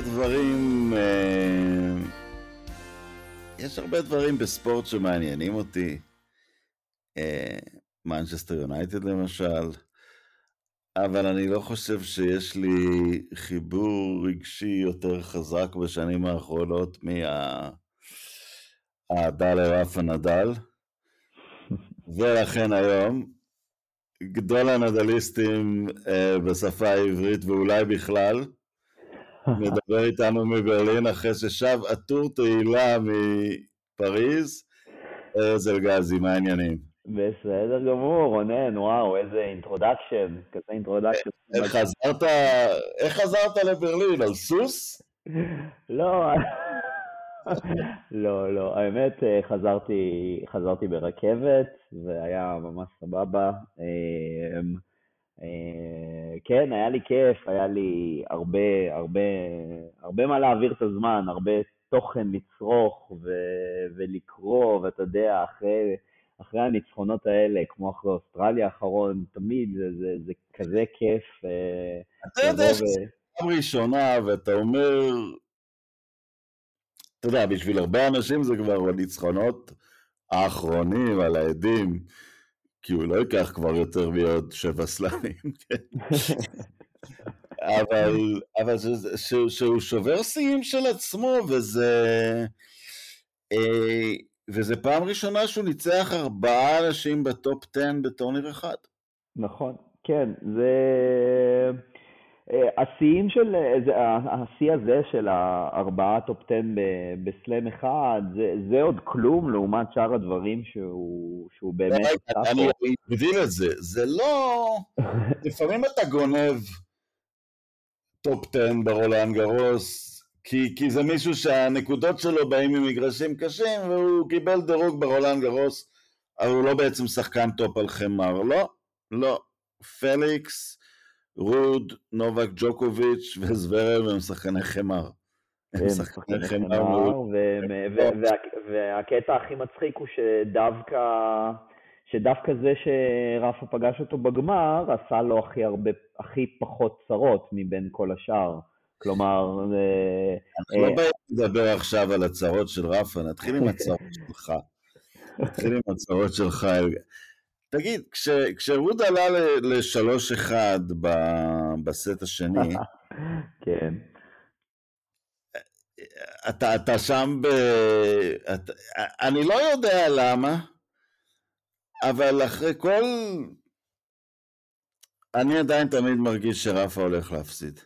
דברים, אה, יש הרבה דברים בספורט שמעניינים אותי. מנצ'סטר אה, יונייטד למשל, אבל אני לא חושב שיש לי חיבור רגשי יותר חזק בשנים האחרונות מהאהדה לרפה נדל, ולכן היום גדול הנדליסטים אה, בשפה העברית ואולי בכלל, מדבר איתנו מברלין אחרי ששב עטור תהילה מפריז, ארז אלגזי, מה העניינים? בסדר גמור, רונן, וואו, איזה introduction, כזה introduction. איך חזרת, איך חזרת לברלין, על סוס? לא, לא, לא, האמת אה, חזרתי, חזרתי ברכבת, והיה ממש סבבה. אה, כן, היה לי כיף, היה לי הרבה, הרבה, הרבה מה להעביר את הזמן, הרבה תוכן לצרוך ו- ולקרוא, ואתה יודע, אחרי, אחרי הניצחונות האלה, כמו אחרי אוסטרליה האחרון, תמיד זה, זה, זה כזה כיף. אה, אתה יודע פעם ראשונה, ואתה אומר, אתה יודע, בשביל הרבה אנשים זה כבר הניצחונות האחרונים על העדים. כי הוא לא ייקח כבר יותר מעוד שבע סלמים, כן. אבל, אבל זה, ש, שהוא שובר שיאים של עצמו, וזה... אה, וזה פעם ראשונה שהוא ניצח ארבעה אנשים בטופ 10 בטורניר אחד. נכון, כן, זה... אה, השיאים של, אה, השיא הזה של הארבעה טופ 10 בסלאם אחד, זה, זה עוד כלום לעומת שאר הדברים שהוא, שהוא באמת... אני מבין את זה, זה לא... לפעמים אתה גונב טופ 10 ברולן גרוס, כי, כי זה מישהו שהנקודות שלו באים ממגרשים קשים, והוא קיבל דירוג ברולן גרוס, אבל הוא לא בעצם שחקן טופ על חמר, לא, לא. פליקס, רוד, נובק ג'וקוביץ' וזוורב הם שחקני חמר. הם שחקני חמר, והקטע הכי מצחיק הוא שדווקא... שדווקא זה שרפה פגש אותו בגמר, עשה לו הכי הרבה, הכי פחות צרות מבין כל השאר. כלומר... אה, אנחנו לא אה, באים לדבר עכשיו על הצרות של רפה, נתחיל עם הצרות שלך. נתחיל עם הצרות שלך. תגיד, כש, כשרוד עלה לשלוש אחד בסט השני, כן. אתה, אתה שם ב... אתה, אני לא יודע למה, אבל אחרי כל... אני עדיין תמיד מרגיש שרפה הולך להפסיד.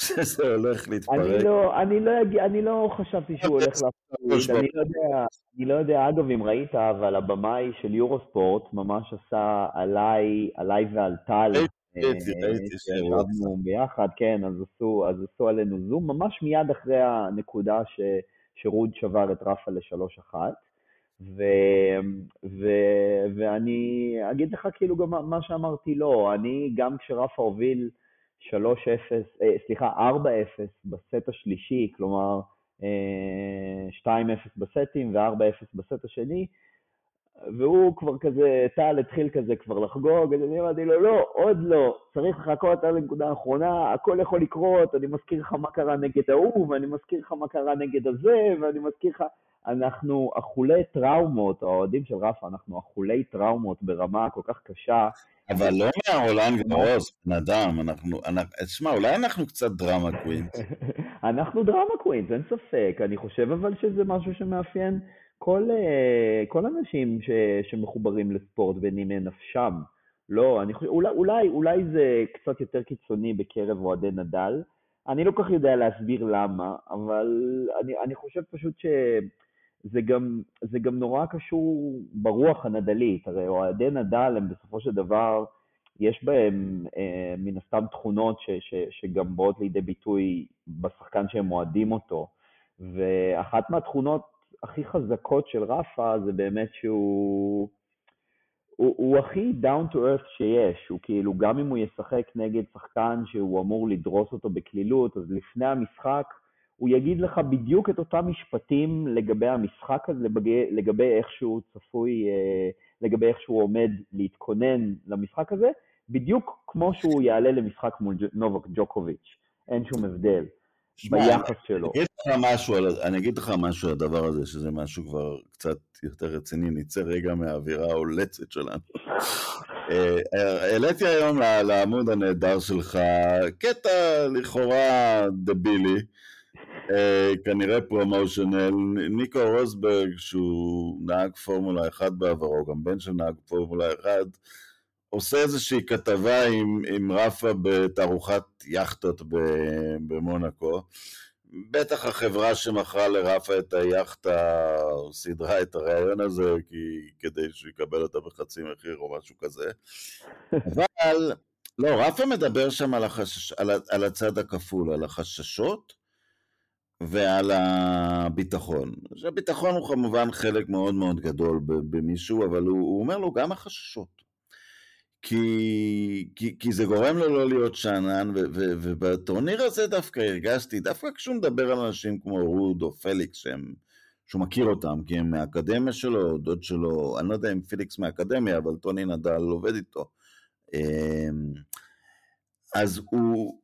שזה הולך להתפרק. אני לא, אני לא, אני לא חשבתי שהוא הולך להפסיד, אני לא יודע, אני לא יודע, אגב, אם ראית, אבל הבמאי של יורוספורט ממש עשה עליי, עליי ועל טל. שישבנו ביחד, כן, אז עשו, אז עשו עלינו זום, ממש מיד אחרי הנקודה ש, שרוד שבר את רפה לשלוש אחת. ו, ו, ואני אגיד לך כאילו גם מה שאמרתי לו, לא, אני גם כשרפה הוביל 3-0, אה, סליחה, 4-0 בסט השלישי, כלומר 2-0 אה, בסטים ו-4-0 בסט השני, והוא כבר כזה, טל התחיל כזה כבר לחגוג, אז אני אמרתי לו, לא, עוד לא, צריך לחכות עד לנקודה האחרונה, הכל יכול לקרות, אני מזכיר לך מה קרה נגד ההוא, ואני מזכיר לך מה קרה נגד הזה, ואני מזכיר לך, אנחנו אכולי טראומות, האוהדים של רפה, אנחנו אכולי טראומות ברמה כל כך קשה, אבל לא מהרולנד גרוס, בן אדם, אנחנו, תשמע, אולי אנחנו קצת drama queens. אנחנו drama queens, אין ספק. אני חושב אבל שזה משהו שמאפיין כל, אה, כל אנשים ש, שמחוברים לספורט בנימי נפשם. לא, אני חושב, אולי, אולי, אולי זה קצת יותר קיצוני בקרב אוהדי נדל. אני לא כל כך יודע להסביר למה, אבל אני, אני חושב פשוט ש... זה גם, זה גם נורא קשור ברוח הנדלית, הרי אוהדי נדל הם בסופו של דבר, יש בהם אה, מן הסתם תכונות ש, ש, שגם באות לידי ביטוי בשחקן שהם אוהדים אותו. ואחת מהתכונות הכי חזקות של רפה זה באמת שהוא הוא, הוא הכי down to earth שיש, הוא כאילו, גם אם הוא ישחק נגד שחקן שהוא אמור לדרוס אותו בקלילות, אז לפני המשחק, הוא יגיד לך בדיוק את אותם משפטים לגבי המשחק הזה, לגבי, לגבי איך שהוא צפוי, אה, לגבי איך שהוא עומד להתכונן למשחק הזה, בדיוק כמו שהוא יעלה למשחק מול נובק ג'וקוביץ', אין שום הבדל. ביחס שלו. אני אגיד, לך משהו על, אני אגיד לך משהו על הדבר הזה, שזה משהו כבר קצת יותר רציני, נצא רגע מהאווירה ההולצת שלנו. אה, העליתי היום לעמוד הנהדר שלך קטע לכאורה דבילי, כנראה פרומושנל, ניקו רוסברג שהוא נהג פורמולה 1 בעברו, גם בן של נהג פורמולה 1, עושה איזושהי כתבה עם, עם רפה בתערוכת יאכטות במונקו. בטח החברה שמכרה לרפה את היאכטה סידרה את הרעיון הזה כי, כדי שהוא יקבל אותה בחצי מחיר או משהו כזה. אבל, לא, רפה מדבר שם על, החשש, על, על הצד הכפול, על החששות ועל הביטחון. שהביטחון הוא כמובן חלק מאוד מאוד גדול במישהו, אבל הוא, הוא אומר לו גם החששות. כי, כי, כי זה גורם לו לא להיות שאנן, ובטורניר הזה דווקא הרגשתי, דווקא כשהוא מדבר על אנשים כמו רוד או פליקס, שהם, שהוא מכיר אותם, כי הם מהאקדמיה שלו, דוד שלו, אני לא יודע אם פליקס מהאקדמיה, אבל טוני נדל עובד איתו. אמ, אז הוא,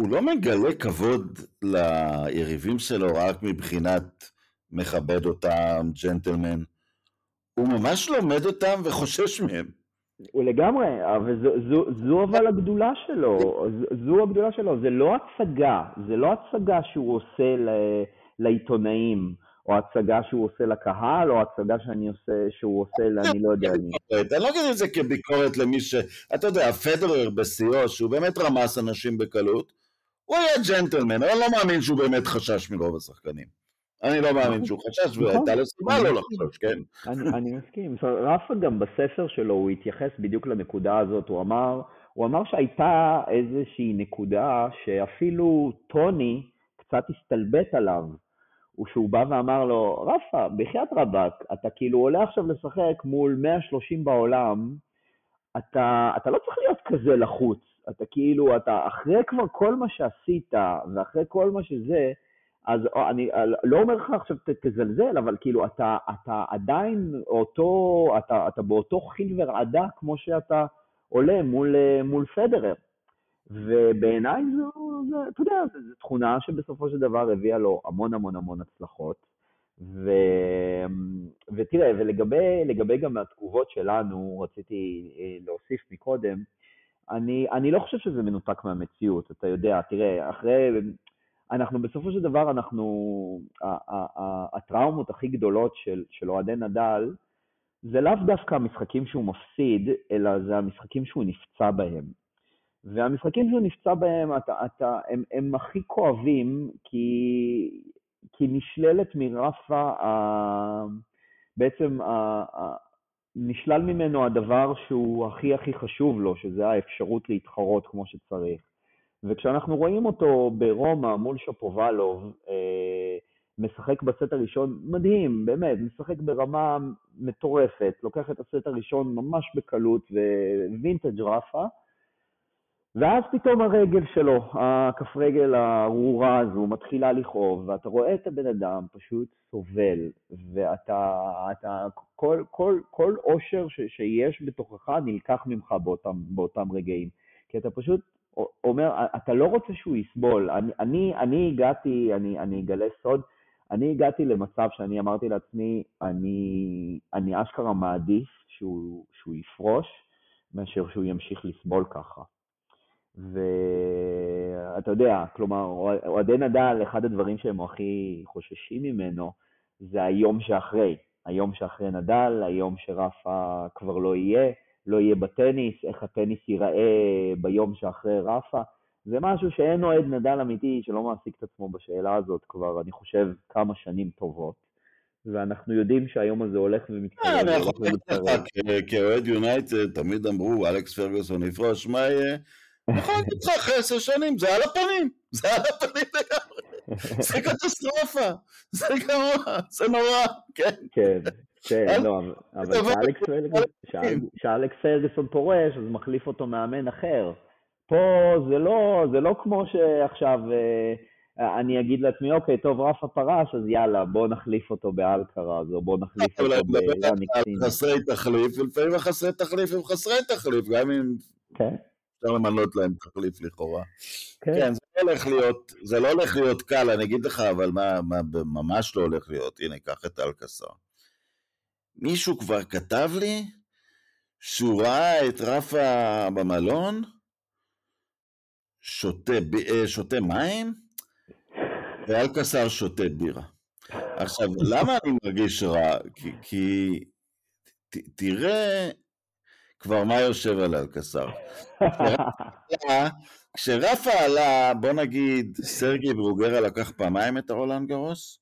הוא לא מגלה כבוד ליריבים שלו רק מבחינת מכבד אותם, ג'נטלמן, הוא ממש לומד אותם וחושש מהם. הוא לגמרי, אבל זו, זו, זו אבל הגדולה שלו, זו הגדולה שלו, זה לא הצגה, זה לא הצגה שהוא עושה ל, לעיתונאים, או הצגה שהוא עושה לקהל, או הצגה שאני עושה, שהוא עושה לאני לא יודע מי. אני לא אגיד את זה כביקורת למי ש... אתה יודע, פדרר בשיאו, שהוא באמת רמס אנשים בקלות, הוא היה ג'נטלמן, אני לא מאמין שהוא באמת חשש מרוב השחקנים. אני לא מאמין שהוא חשש, והייתה נכון. לו סיבה לא לחשוש, כן. אני מסכים. רפה גם בספר שלו, הוא התייחס בדיוק לנקודה הזאת, הוא אמר, הוא אמר שהייתה איזושהי נקודה שאפילו טוני קצת הסתלבט עליו. שהוא בא ואמר לו, רפה, בחייאת רבאק, אתה כאילו עולה עכשיו לשחק מול 130 בעולם, אתה, אתה לא צריך להיות כזה לחוץ. אתה כאילו, אתה אחרי כבר כל מה שעשית, ואחרי כל מה שזה, אז אה, אני אה, לא אומר לך עכשיו תזלזל, אבל כאילו אתה, אתה עדיין אותו, אתה, אתה באותו חיל ורעדה כמו שאתה עולה מול, אה, מול פדרר. ובעיניי זו, זה, אתה יודע, זו, זו תכונה שבסופו של דבר הביאה לו המון המון המון הצלחות. ו, ותראה, ולגבי גם התגובות שלנו, רציתי להוסיף מקודם, אני, אני לא חושב שזה מנותק מהמציאות, אתה יודע, תראה, אחרי, אנחנו בסופו של דבר, אנחנו, הטראומות הכי גדולות של, של אוהדי נדל, זה לאו דווקא המשחקים שהוא מפסיד, אלא זה המשחקים שהוא נפצע בהם. והמשחקים שהוא נפצע בהם, אתה, אתה, הם, הם הכי כואבים, כי, כי נשללת מרפה, ה, בעצם ה, ה, נשלל ממנו הדבר שהוא הכי הכי חשוב לו, שזה האפשרות להתחרות כמו שצריך. וכשאנחנו רואים אותו ברומא מול שפובלוב, אה, משחק בסט הראשון מדהים, באמת, משחק ברמה מטורפת, לוקח את הסט הראשון ממש בקלות, ווינטג' רפה, ואז פתאום הרגל שלו, הכף רגל הארורה הזו, מתחילה לכאוב, ואתה רואה את הבן אדם פשוט סובל, ואתה, אתה, כל, כל, כל אושר ש, שיש בתוכך נלקח ממך באותם, באותם רגעים. כי אתה פשוט אומר, אתה לא רוצה שהוא יסבול. אני, אני, אני הגעתי, אני, אני אגלה סוד, אני הגעתי למצב שאני אמרתי לעצמי, אני, אני אשכרה מעדיף שהוא, שהוא יפרוש, מאשר שהוא ימשיך לסבול ככה. ואתה יודע, כלומר, אוהדי נדל, אחד הדברים שהם הכי חוששים ממנו, זה היום שאחרי. היום שאחרי נדל, היום שרפה כבר לא יהיה. לא יהיה בטניס, איך הטניס ייראה ביום שאחרי רפה. זה משהו שאין אוהד נדל אמיתי שלא מעסיק את עצמו בשאלה הזאת כבר, אני חושב, כמה שנים טובות. ואנחנו יודעים שהיום הזה הולך ומתקרב. אני יכול להגיד לך, כאוהד יונייטד, תמיד אמרו, אלכס פרגוסון יפרוש, מה יהיה? יכול להגיד לך, אחרי עשר שנים, זה על הפנים, זה על הפנים לגמרי. זה קטסטרופה, זה גרוע, זה נורא, כן. כן. כן, לא, אבל כשאלכס פרגוסון פורש, אז מחליף אותו מאמן אחר. פה זה לא, זה לא כמו שעכשיו אה, אני אגיד לעצמי, אוקיי, טוב, רפה פרש, אז יאללה, בוא נחליף אותו באלקרז, או בוא נחליף אותו ביאניק סין. חסרי תחליף, ולפעמים החסרי תחליף הם חסרי תחליף, גם אם... כן. אפשר למנות להם תחליף לכאורה. כן. כן, זה לא הולך להיות, זה לא הולך להיות קל, אני אגיד לך, אבל מה, מה ממש לא הולך להיות, הנה, קח את אלקסר. מישהו כבר כתב לי שהוא ראה את רפה במלון, שותה, ב- שותה מים, ואלקסר שותה בירה. עכשיו, למה אני מרגיש רע? כי, כי ת, תראה כבר מה יושב על אלקסר. כשרפה עלה, בוא נגיד, סרגי ברוגרה לקח פעמיים את הרולנד גרוס,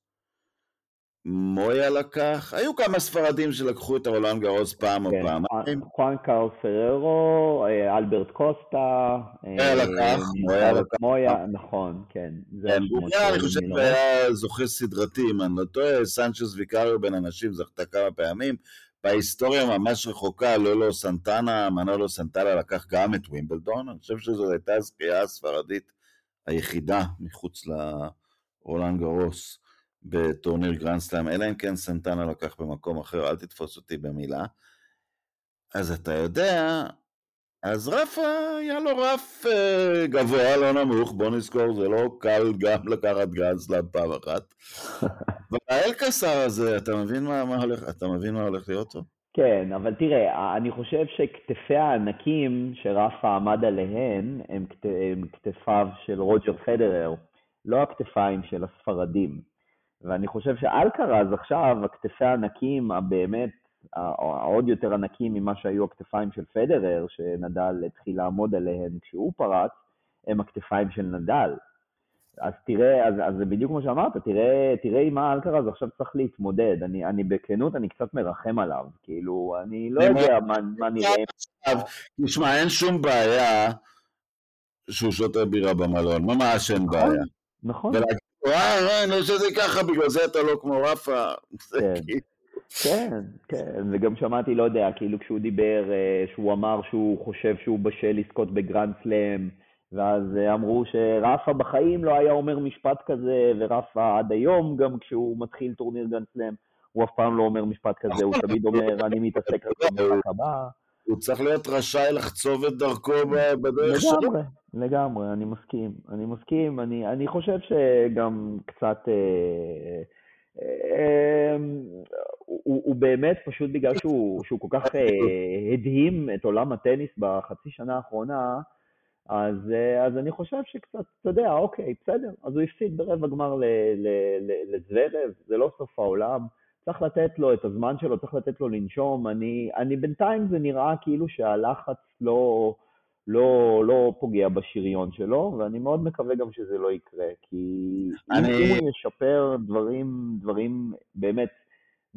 מויה לקח, היו כמה ספרדים שלקחו את הרולנד גרוס פעם או כן, פעמיים. חואן קארל פררו, אה, אלברט קוסטה, מויה אה, לקח, מויה לקח. מויה, נכון, כן. כן, ברוגרה, אני חושב. היה זוכה סדרתי, אם אני לא טועה, סנצ'ס ויקריו בין הנשים, זכתה כמה פעמים. בהיסטוריה ממש רחוקה, לולו סנטנה, מנולו סנטנה לקח גם את ווימבלדון, אני חושב שזו הייתה הזכייה הספרדית היחידה מחוץ לרולנד גרוס בטורניר גרנדסלאם, אלא אם כן סנטנה לקח במקום אחר, אל תתפוס אותי במילה. אז אתה יודע, אז רף, היה לו רף אה, גבוה, לא נמוך, בוא נזכור, זה לא קל גם לקחת גרנדסלאם פעם אחת. והאלקסר הזה, אתה מבין מה, מה הולך, אתה מבין מה הולך להיות פה? כן, אבל תראה, אני חושב שכתפי הענקים שרפה עמד עליהן הם, כת, הם כתפיו של רוג'ר פדרר, לא הכתפיים של הספרדים. ואני חושב שאלקרז עכשיו, הכתפי הענקים הבאמת, העוד יותר ענקים ממה שהיו הכתפיים של פדרר, שנדל התחיל לעמוד עליהן כשהוא פרץ, הם הכתפיים של נדל. אז תראה, אז, אז זה בדיוק כמו שאמרת, תראה, תראה עם מה אלקרז עכשיו צריך להתמודד. אני, אני בכנות, אני קצת מרחם עליו. כאילו, אני לא יודע מה, מה נראה. תשמע, אין שום בעיה שהוא שותה בירה במלון, ממש אין בעיה. נכון, ולהגיד, וואי, אני לא שותה ככה, בגלל זה אתה לא כמו רפה. כן. כן, כן, וגם שמעתי, לא יודע, כאילו כשהוא דיבר, אה, שהוא אמר שהוא חושב שהוא בשל לזכות בגרנד סלאם, ואז אה, אמרו שרפה בחיים לא היה אומר משפט כזה, ורפה עד היום, גם כשהוא מתחיל טורניר גרנד סלאם, הוא אף פעם לא אומר משפט כזה, הוא תמיד אומר, אני מתעסק רק במשחק הבא. הוא צריך להיות רשאי לחצוב את דרכו בדרך שלו. לגמרי, לגמרי, אני מסכים. אני מסכים, אני, אני חושב שגם קצת... אה, אה, הוא, הוא באמת, פשוט בגלל שהוא, שהוא כל כך אה, הדהים את עולם הטניס בחצי שנה האחרונה, אז, אה, אז אני חושב שקצת, אתה יודע, אוקיי, בסדר, אז הוא הפסיד ברבע גמר לזוורב, זה לא סוף העולם. צריך לתת לו את הזמן שלו, צריך לתת לו לנשום. אני, אני בינתיים זה נראה כאילו שהלחץ לא, לא, לא פוגע בשריון שלו, ואני מאוד מקווה גם שזה לא יקרה, כי אני- אם הוא ישפר דברים, דברים באמת,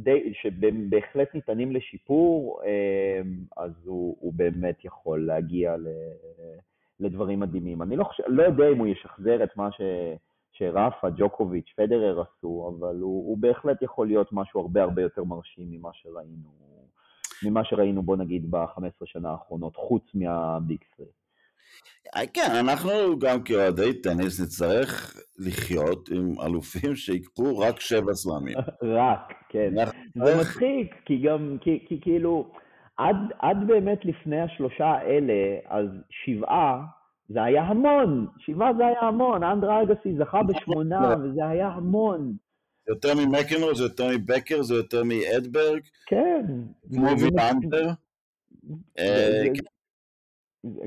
די, שבהחלט ניתנים לשיפור, אה, אז הוא, הוא באמת יכול להגיע ל, לדברים מדהימים. אני לא, חושב, לא יודע אם הוא ישחזר את מה ש... שרפה, ג'וקוביץ', פדרר עשו, אבל הוא, הוא בהחלט יכול להיות משהו הרבה הרבה יותר מרשים ממה שראינו, ממה שראינו, בוא נגיד, ב-15 שנה האחרונות, חוץ מהביג סרי. אה, כן, אנחנו גם כאוהדי טניס נצטרך לחיות עם אלופים שיקחו רק שבע סלאמים. רק, כן. זה מצחיק, כי גם, כי, כי כאילו, עד, עד באמת לפני השלושה האלה, אז שבעה, זה היה המון, שבעה זה היה המון, אנדרה אגסי זכה בשמונה, וזה היה המון. זה יותר ממקנרו, זה יותר מבקר, זה יותר מאדברג, כן. כמו זה- זה- וילנדר.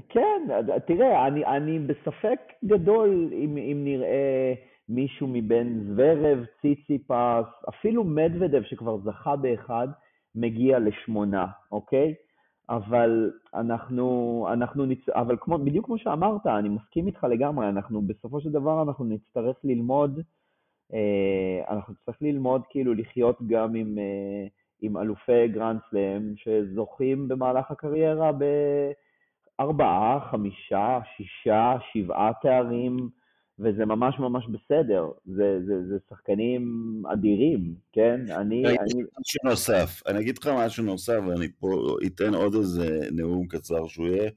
כן, תראה, אני, אני בספק גדול אם, אם נראה מישהו מבין זוורב, ציציפס, אפילו מדוודב שכבר זכה באחד, מגיע לשמונה, אוקיי? אבל אנחנו, אנחנו נצ... אבל כמו, בדיוק כמו שאמרת, אני מסכים איתך לגמרי, אנחנו בסופו של דבר אנחנו נצטרך ללמוד, אה, אנחנו נצטרך ללמוד כאילו לחיות גם עם, אה, עם אלופי גרנד סלאם שזוכים במהלך הקריירה בארבעה, חמישה, שישה, שבעה תארים, וזה ממש ממש בסדר. זה, זה, זה שחקנים אדירים, כן? אני, אני, משהו נוסף, אני אגיד לך משהו נוסף, ואני פה אתן עוד איזה נאום קצר שהוא יהיה.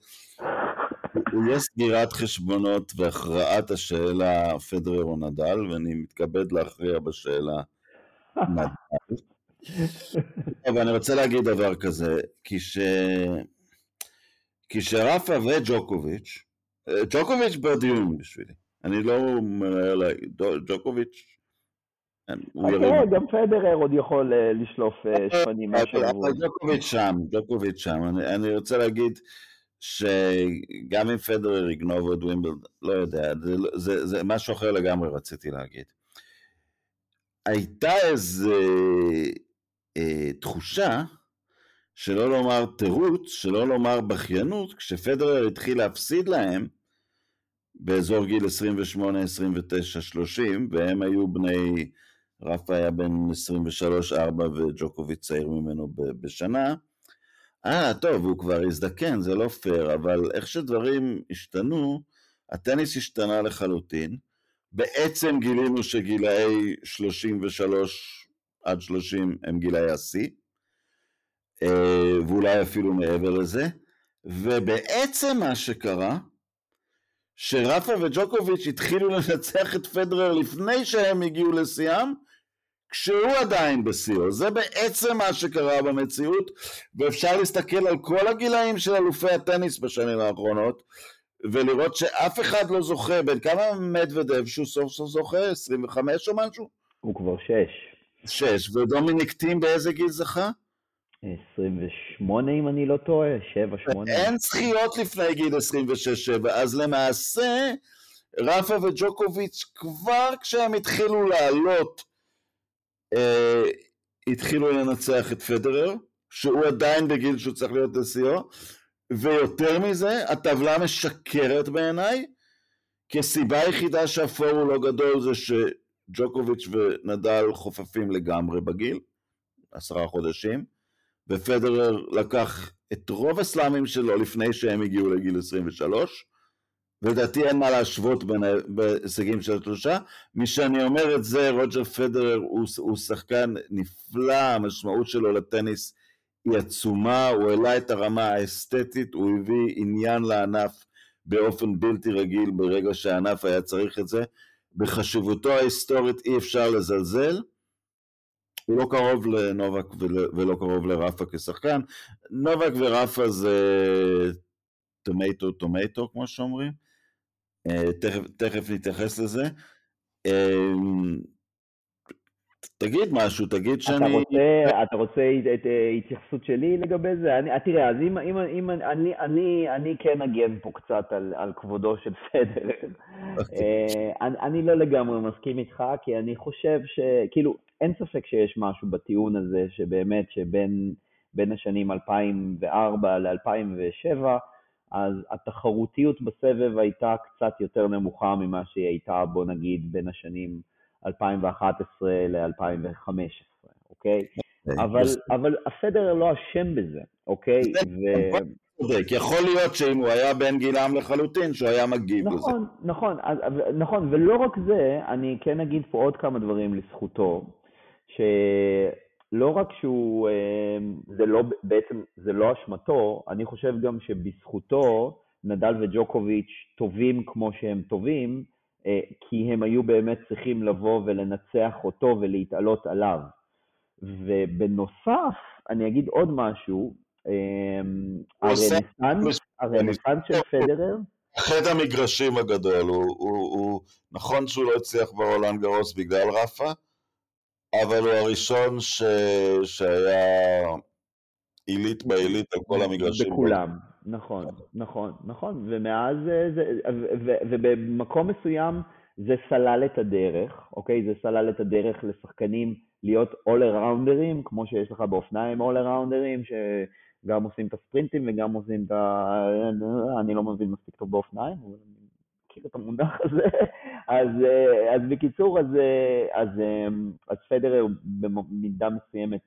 הוא יהיה סגירת חשבונות והכרעת השאלה פדרר או נדל, ואני מתכבד להכריע בשאלה נדל. אבל אני רוצה להגיד דבר כזה, כי ש... כשרפה וג'וקוביץ', אה, ג'וקוביץ' בדיון בשבילי. אני לא מראה לה... ג'וקוביץ', תראה, גם פדרר עוד יכול לשלוף שפנים מהשבוע. אבל ג'וקוביץ' שם, ג'וקוביץ' שם. אני רוצה להגיד שגם אם פדרר יגנוב עוד ווימבלד, לא יודע, זה משהו אחר לגמרי רציתי להגיד. הייתה איזו תחושה, שלא לומר תירוץ, שלא לומר בכיינות, כשפדרר התחיל להפסיד להם באזור גיל 28, 29, 30, והם היו בני, רפה היה בן 23-4 וג'וקוביץ' צעיר ממנו בשנה. אה, טוב, הוא כבר הזדקן, זה לא פייר, אבל איך שדברים השתנו, הטניס השתנה לחלוטין. בעצם גילינו שגילאי 33 עד 30 הם גילאי השיא. אה, ואולי אפילו מעבר לזה, ובעצם מה שקרה, שרפה וג'וקוביץ' התחילו לנצח את פדרר לפני שהם הגיעו לשיאם, כשהוא עדיין בשיאו. זה בעצם מה שקרה במציאות, ואפשר להסתכל על כל הגילאים של אלופי הטניס בשנים האחרונות, ולראות שאף אחד לא זוכה, בין כמה מדוודב שהוא סוף סוף זוכה? 25 או משהו? הוא כבר 6. 6, ודומיניק טים באיזה גיל זכה? 28 אם אני לא טועה, 7, 8. אין זכיות לפני גיל 26-7, אז למעשה רפה וג'וקוביץ' כבר כשהם התחילו לעלות, אה, התחילו לנצח את פדרר, שהוא עדיין בגיל שהוא צריך להיות לשיאו, ויותר מזה, הטבלה משקרת בעיניי, כי הסיבה היחידה שהפור הוא לא גדול זה שג'וקוביץ' ונדל חופפים לגמרי בגיל, עשרה חודשים. ופדרר לקח את רוב הסלאמים שלו לפני שהם הגיעו לגיל 23, ולדעתי אין מה להשוות בין ההישגים של השלושה. מי שאני אומר את זה, רוג'ר פדרר הוא, הוא שחקן נפלא, המשמעות שלו לטניס היא עצומה, הוא העלה את הרמה האסתטית, הוא הביא עניין לענף באופן בלתי רגיל ברגע שהענף היה צריך את זה. בחשיבותו ההיסטורית אי אפשר לזלזל. הוא לא קרוב לנובק ולא קרוב לרפה כשחקן. נובק ורפה זה טומטו טומטו כמו שאומרים. אה, תכף, תכף נתייחס לזה. אה, תגיד משהו, תגיד שאני... אתה רוצה, אתה רוצה את התייחסות שלי לגבי זה? אני, תראה, אז אם, אם, אם אני, אני, אני כן אגן פה קצת על, על כבודו של פדרר. Okay. אוקיי. אה, אני, אני לא לגמרי מסכים איתך, כי אני חושב ש... כאילו, אין ספק שיש משהו בטיעון הזה, שבאמת, שבין בין השנים 2004 ל-2007, אז התחרותיות בסבב הייתה קצת יותר נמוכה ממה שהיא הייתה, בוא נגיד, בין השנים 2011 ל-2015, אוקיי? אוקיי אבל, אבל הפדרר לא אשם בזה, אוקיי? ו... צודק, יכול להיות שאם הוא היה בן גילם לחלוטין, שהוא היה מגיב נכון, לזה. נכון, נכון, נכון, ולא רק זה, אני כן אגיד פה עוד כמה דברים לזכותו. שלא רק שהוא, אה, זה לא, בעצם זה לא אשמתו, אני חושב גם שבזכותו נדל וג'וקוביץ' טובים כמו שהם טובים, אה, כי הם היו באמת צריכים לבוא ולנצח אותו ולהתעלות עליו. ובנוסף, אני אגיד עוד משהו, אה, הרנסאנס של פדרר, חטא המגרשים הגדול, הוא, הוא, הוא נכון שהוא לא הצליח ברולנד גרוס בגלל רפה, אבל הוא הראשון ש... שהיה עילית בעילית על כל המגרשים. בכולם, נכון, נכון, נכון, ומאז זה, ו, ובמקום מסוים זה סלל את הדרך, אוקיי? זה סלל את הדרך לשחקנים להיות all arounders כמו שיש לך באופניים all arounders שגם עושים את הספרינטים וגם עושים את ה... אני לא מבין מספיק טוב באופניים, אבל מכיר את המונח הזה. אז, אה, אז בקיצור, אז, אה, אז, אה, אז פדרר במידה מסוימת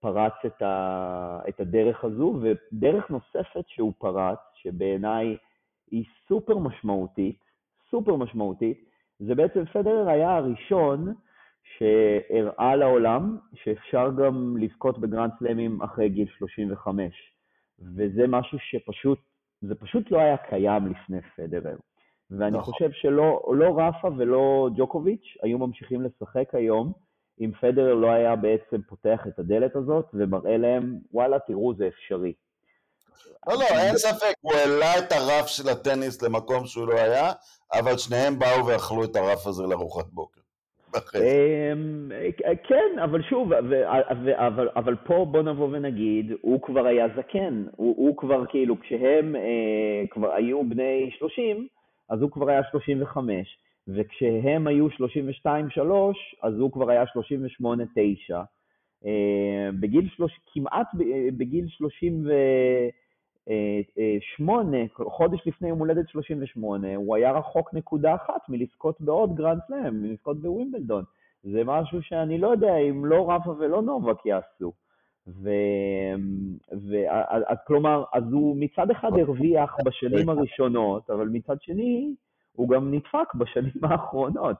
פרץ את, ה, את הדרך הזו, ודרך נוספת שהוא פרץ, שבעיניי היא סופר משמעותית, סופר משמעותית, זה בעצם פדרר היה הראשון שהראה לעולם שאפשר גם לזכות בגרנד סלאמים אחרי גיל 35. וזה משהו שפשוט, זה פשוט לא היה קיים לפני פדרר. ואני נכון. חושב שלא לא רפה ולא ג'וקוביץ' היו ממשיכים לשחק היום, אם פדרר לא היה בעצם פותח את הדלת הזאת ומראה להם, וואלה, תראו, זה אפשרי. לא, לא, אין ספק, הוא העלה את הרף של הטניס למקום שהוא לא היה, אבל שניהם באו ואכלו את הרף הזה לארוחת בוקר. אמ, כן, אבל שוב, אבל, אבל פה בוא נבוא ונגיד, הוא כבר היה זקן, הוא, הוא כבר כאילו, כשהם אה, כבר היו בני 30, אז הוא כבר היה 35, וכשהם היו 32-3, אז הוא כבר היה 38-9. אה, בגיל שלוש, כמעט בגיל 38, חודש לפני יום הולדת 38, הוא היה רחוק נקודה אחת מלזכות בעוד גרנד סלאם, מלזכות בווימבלדון. זה משהו שאני לא יודע אם לא רפה ולא נובק יעשו. ו... ו... אז כלומר, אז הוא מצד אחד הרוויח בשנים הראשונות, אבל מצד שני, הוא גם נדפק בשנים האחרונות.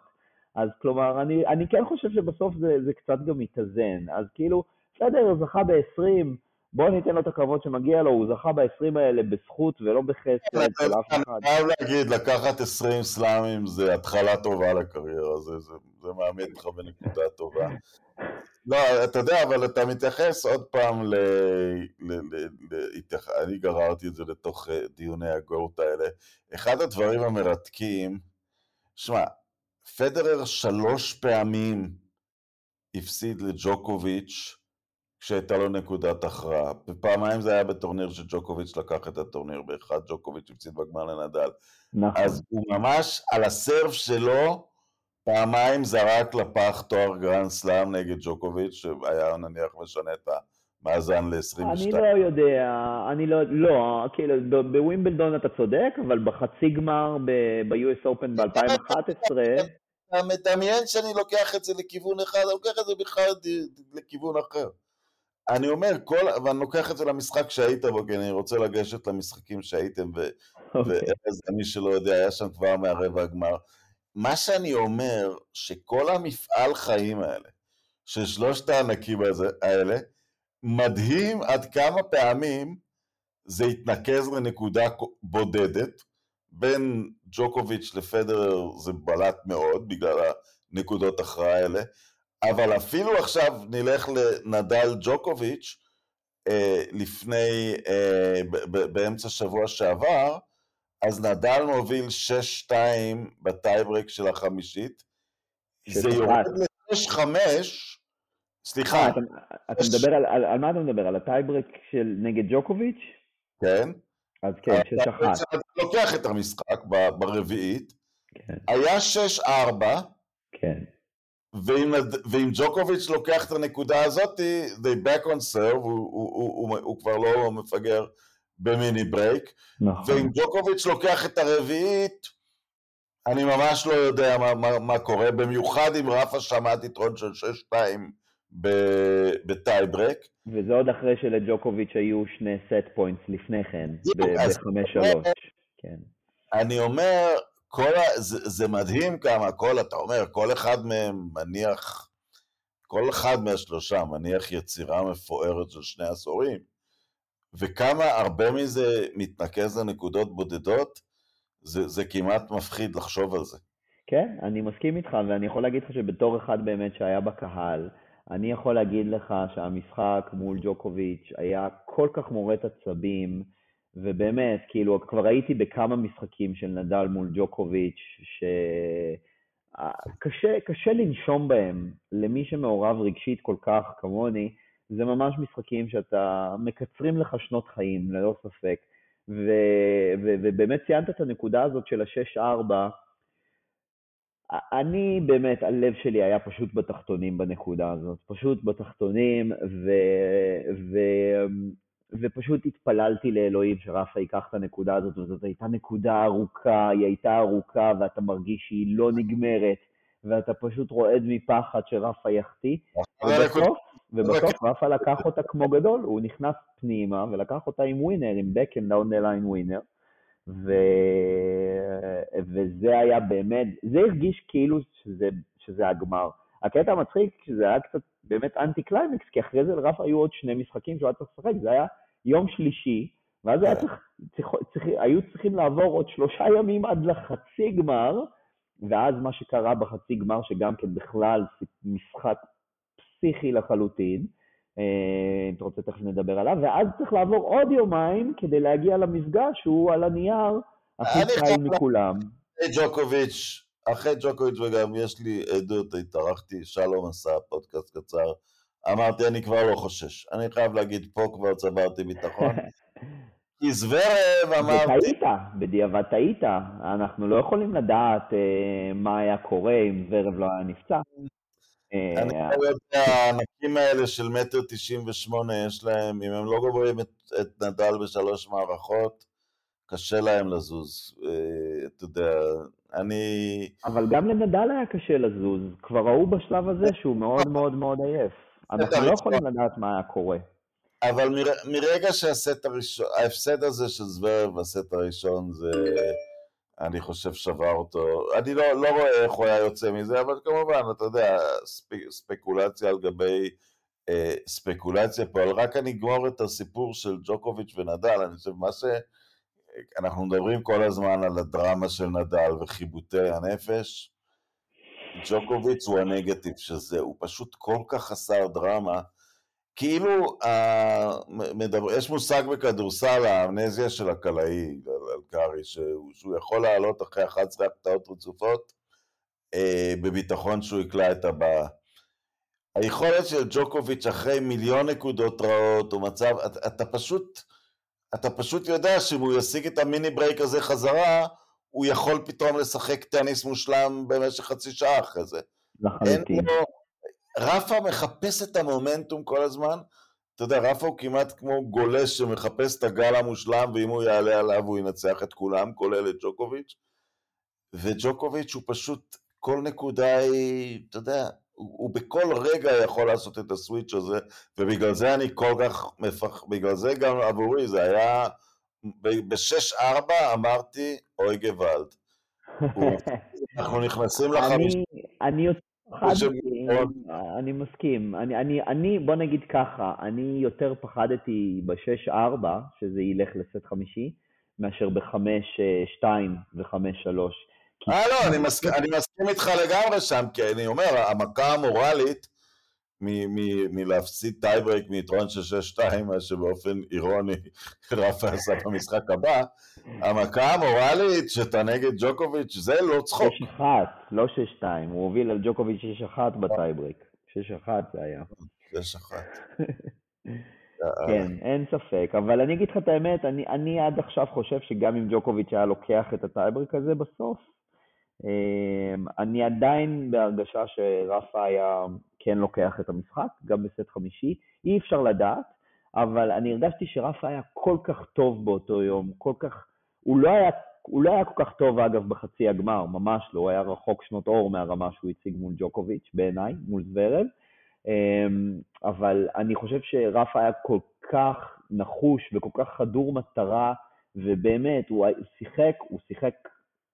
אז כלומר, אני, אני כן חושב שבסוף זה, זה קצת גם מתאזן. אז כאילו, בסדר, הוא זכה ב-20, בואו ניתן לו את הכבוד שמגיע לו, הוא זכה ב-20 האלה בזכות ולא בחסד של אף אחד. אני חייב להגיד, לקחת 20 סלאמים זה התחלה טובה לקריירה, זה, זה, זה מעמיד אותך בנקודה טובה. לא, אתה יודע, אבל אתה מתייחס עוד פעם ל... ל, ל, ל אני גררתי את זה לתוך אה, דיוני הגורט האלה. אחד הדברים המרתקים, שמע, פדרר שלוש פעמים הפסיד לג'וקוביץ' כשהייתה לו נקודת הכרעה. ופעמיים זה היה בטורניר שג'וקוביץ' לקח את הטורניר, באחד ג'וקוביץ' הפסיד בגמר לנדל. נכון. אז הוא ממש על הסרף שלו, פעמיים זרק לפח תואר גרנד סלאם נגד ג'וקוביץ', שהיה נניח משנה את המאזן ל-22. אני לא יודע, אני לא, לא, כאילו, בווימבלדון אתה צודק, אבל בחצי גמר ב-US Open ב-2011... אתה מדמיין שאני לוקח את זה לכיוון אחד, אני לוקח את זה בכלל לכיוון אחר. אני אומר, כל, ואני לוקח את זה למשחק שהיית בו, כי אני רוצה לגשת למשחקים שהייתם, ו... okay. אוקיי. וארז, מי שלא יודע, היה שם כבר מהרבע הגמר. מה שאני אומר, שכל המפעל חיים האלה, של שלושת הענקים האלה, מדהים עד כמה פעמים זה התנקז לנקודה בודדת, בין ג'וקוביץ' לפדרר זה בלט מאוד, בגלל הנקודות הכרעה האלה, אבל אפילו עכשיו נלך לנדל ג'וקוביץ', אה, לפני, אה, באמצע שבוע שעבר, אז נדל מוביל 6-2 בטייברק של החמישית, זה יורד ל-6-5, סליחה. אה, אתה, אתה מדבר על, על, על מה אתה מדבר? על הטייברק של נגד ג'וקוביץ'? כן. אז כן, 6-1. אתה לוקח את המשחק ברביעית, כן. היה 6-4, כן. ואם, ואם ג'וקוביץ' לוקח את הנקודה הזאת, they back on serve, הוא, הוא, הוא, הוא, הוא כבר לא מפגר ב mini break. נכון. ואם ג'וקוביץ' לוקח את הרביעית, אני ממש לא יודע מה, מה, מה קורה, במיוחד אם רפה שמט יתרון של 6-2 ב tiebreak. וזה עוד אחרי שלג'וקוביץ' היו שני set points לפני כן, ב-5-3. כן. אני אומר, כל ה... זה, זה מדהים כמה כל, אתה אומר, כל אחד מהם מניח, כל אחד מהשלושה מניח יצירה מפוארת של שני עשורים, וכמה הרבה מזה מתנקז לנקודות בודדות, זה, זה כמעט מפחיד לחשוב על זה. כן, אני מסכים איתך, ואני יכול להגיד לך שבתור אחד באמת שהיה בקהל, אני יכול להגיד לך שהמשחק מול ג'וקוביץ' היה כל כך מורט עצבים, ובאמת, כאילו, כבר הייתי בכמה משחקים של נדל מול ג'וקוביץ', שקשה לנשום בהם למי שמעורב רגשית כל כך כמוני, זה ממש משחקים שאתה מקצרים לך שנות חיים, ללא ספק. ו, ו, ובאמת ציינת את הנקודה הזאת של ה-6-4, אני באמת, הלב שלי היה פשוט בתחתונים בנקודה הזאת, פשוט בתחתונים, ו, ו, ופשוט התפללתי לאלוהים שרפה ייקח את הנקודה הזאת, וזאת הייתה נקודה ארוכה, היא הייתה ארוכה, ואתה מרגיש שהיא לא נגמרת, ואתה פשוט רועד מפחד שרפה יחטיא, ובסוף, ובסוף רפה לקח אותה כמו גדול, הוא נכנס פנימה ולקח אותה עם winner, עם backhand down the line winner, ו... וזה היה באמת, זה הרגיש כאילו שזה, שזה הגמר. הקטע המצחיק, שזה היה קצת באמת אנטי קליימקס, כי אחרי זה לרפה היו עוד שני משחקים שהוא היה צריך לשחק, זה היה יום שלישי, ואז היה צריך, צריך, צריך, היו צריכים לעבור עוד שלושה ימים עד לחצי גמר, ואז מה שקרה בחצי גמר, שגם כן בכלל משחק פסיכי לחלוטין, אם אתה רוצה, תכף נדבר עליו, ואז צריך לעבור עוד יומיים כדי להגיע למפגש שהוא על הנייר הכי קל מכולם. אחרי ג'וקוביץ', אחרי ג'וקוביץ' וגם יש לי עדות, התארחתי, שלום עשה פודקאסט קצר, אמרתי, אני כבר לא חושש. אני חייב להגיד, פה כבר צברתי ביטחון. כי זוורב אמרתי... וטעית, בדיעבד טעית. אנחנו לא יכולים לדעת אה, מה היה קורה אם זוורב לא היה נפצע. אה, אני לא יודע, הענקים האלה של מטר תשעים ושמונה, יש להם, אם הם לא גומרים את, את נדל בשלוש מערכות, קשה להם לזוז. אה, אתה יודע, אני... אבל גם לנדל היה קשה לזוז. כבר ראו בשלב הזה שהוא מאוד מאוד מאוד עייף. אנחנו לא יכולים לדעת מה היה קורה. אבל מר, מרגע שהסט הראשון, ההפסד הזה של זוורב בסט הראשון זה, אני חושב שבר אותו, אני לא, לא רואה איך הוא היה יוצא מזה, אבל כמובן, אתה יודע, ספ, ספקולציה על גבי אה, ספקולציה פה, אבל רק אני אגמור את הסיפור של ג'וקוביץ' ונדל, אני חושב, מה ש... אנחנו מדברים כל הזמן על הדרמה של נדל וחיבוטי הנפש, ג'וקוביץ' הוא הנגטיב של זה, הוא פשוט כל כך חסר דרמה, כאילו, אה, מדבר, יש מושג בכדורסל, האמנזיה של הקלעי, על שהוא, שהוא יכול לעלות אחרי 11 החטאות רצופות, אה, בביטחון שהוא יקלע את הבאה. היכולת של ג'וקוביץ' אחרי מיליון נקודות רעות, הוא מצב, אתה, אתה פשוט, אתה פשוט יודע שאם הוא ישיג את ה mini break הזה חזרה, הוא יכול פתאום לשחק טניס מושלם במשך חצי שעה אחרי זה. לחלוטין. רפה מחפש את המומנטום כל הזמן. אתה יודע, רפה הוא כמעט כמו גולש שמחפש את הגל המושלם, ואם הוא יעלה עליו הוא ינצח את כולם, כולל את ג'וקוביץ'. וג'וקוביץ' הוא פשוט, כל נקודה היא, אתה יודע, הוא, הוא בכל רגע יכול לעשות את הסוויץ' הזה, ובגלל זה אני כל כך מפח... בגלל זה גם עבורי זה היה... ב-6-4 אמרתי, אוי גוואלד. אנחנו נכנסים לחמישה. אני אני מסכים. אני, אני, אני, בוא נגיד ככה, אני יותר פחדתי ב-6-4, שזה ילך לסט חמישי, מאשר ב-5-2 ו-5-3. אה, לא, אני מסכים, אני מסכים איתך לגמרי שם, כי אני אומר, המכה המורלית מלהפסיד טייברק מיתרון של 6-2, מה שבאופן אירוני רפה עשה במשחק הבא, המכה המורלית שאתה נגד ג'וקוביץ' זה לא צחוק. 6-1, לא 6-2, הוא הוביל על ג'וקוביץ' 6-1 בטייברק. 6-1 זה היה. 6-1. כן, אין ספק, אבל אני אגיד לך את האמת, אני, אני עד עכשיו חושב שגם אם ג'וקוביץ' היה לוקח את הטייברק הזה בסוף, אמ, אני עדיין בהרגשה שרפה היה כן לוקח את המשחק, גם בסט חמישי, אי אפשר לדעת, אבל אני הרגשתי שרפה היה כל כך טוב באותו יום, כל כך, הוא לא היה, הוא לא היה כל כך טוב אגב בחצי הגמר, ממש לא, הוא היה רחוק שנות אור מהרמה שהוא הציג מול ג'וקוביץ' בעיניי, מול זוורב, אמ, אבל אני חושב שרפה היה כל כך נחוש וכל כך חדור מטרה, ובאמת, הוא שיחק, הוא שיחק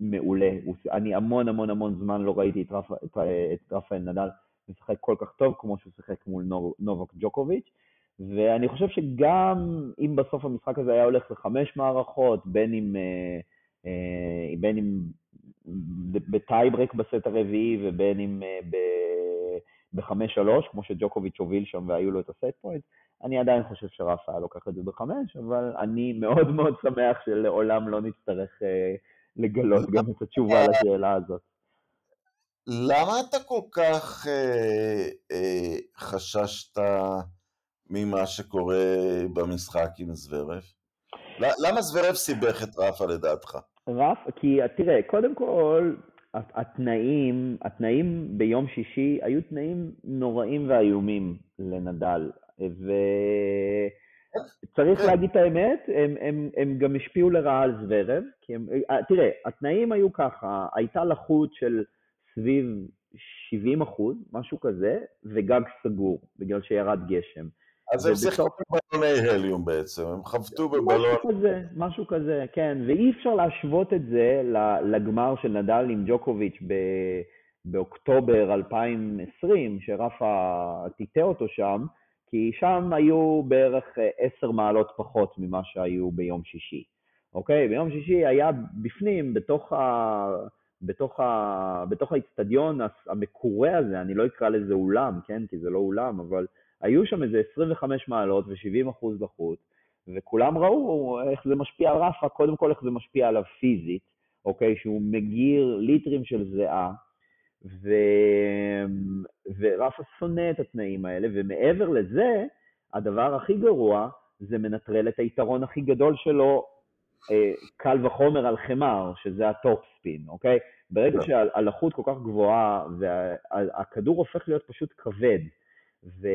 מעולה. אני המון המון המון זמן לא ראיתי את, רפ, את, את רפאל נדל משחק כל כך טוב כמו שהוא שיחק מול נובק ג'וקוביץ', ואני חושב שגם אם בסוף המשחק הזה היה הולך לחמש מערכות, בין אם, אה, אה, בין אם ב tiebreak בסט הרביעי ובין אם אה, בחמש שלוש, כמו שג'וקוביץ' הוביל שם והיו לו את ה set point, אני עדיין חושב שרפה היה לוקח את זה בחמש, אבל אני מאוד מאוד שמח שלעולם לא נצטרך לגלות גם את התשובה לשאלה הזאת. למה אתה כל כך אה, אה, חששת ממה שקורה במשחק עם זוורב? למה זוורב סיבך את רפה לדעתך? רף, כי תראה, קודם כל, התנאים, התנאים ביום שישי היו תנאים נוראים ואיומים לנדל, וצריך כן. להגיד את האמת, הם, הם, הם גם השפיעו לרעה על זוורב, כי הם, אה, תראה, התנאים היו ככה, הייתה לחות של סביב 70 אחוז, משהו כזה, וגג סגור, בגלל שירד גשם. אז הם שיחקו בבלוני הליום בעצם, הם חבטו בבלון. משהו כזה, משהו כזה, כן, ואי אפשר להשוות את זה לגמר של נדל עם ג'וקוביץ' ב... באוקטובר 2020, שרפה טיטה אותו שם, כי שם היו בערך 10 מעלות פחות ממה שהיו ביום שישי. אוקיי? ביום שישי היה בפנים, בתוך ה... בתוך, האיצטדיון המקורה הזה, אני לא אקרא לזה אולם, כן? כי זה לא אולם, אבל היו שם איזה 25 מעלות ו-70 אחוז לחוץ, וכולם ראו איך זה משפיע על רפה, קודם כל איך זה משפיע עליו פיזית, אוקיי? שהוא מגיר ליטרים של זיעה, ו... ורפה שונא את התנאים האלה, ומעבר לזה, הדבר הכי גרוע זה מנטרל את היתרון הכי גדול שלו, קל וחומר על חימר, שזה ה topspin, אוקיי? ברגע yeah. שהלחות כל כך גבוהה והכדור הופך להיות פשוט כבד, ו...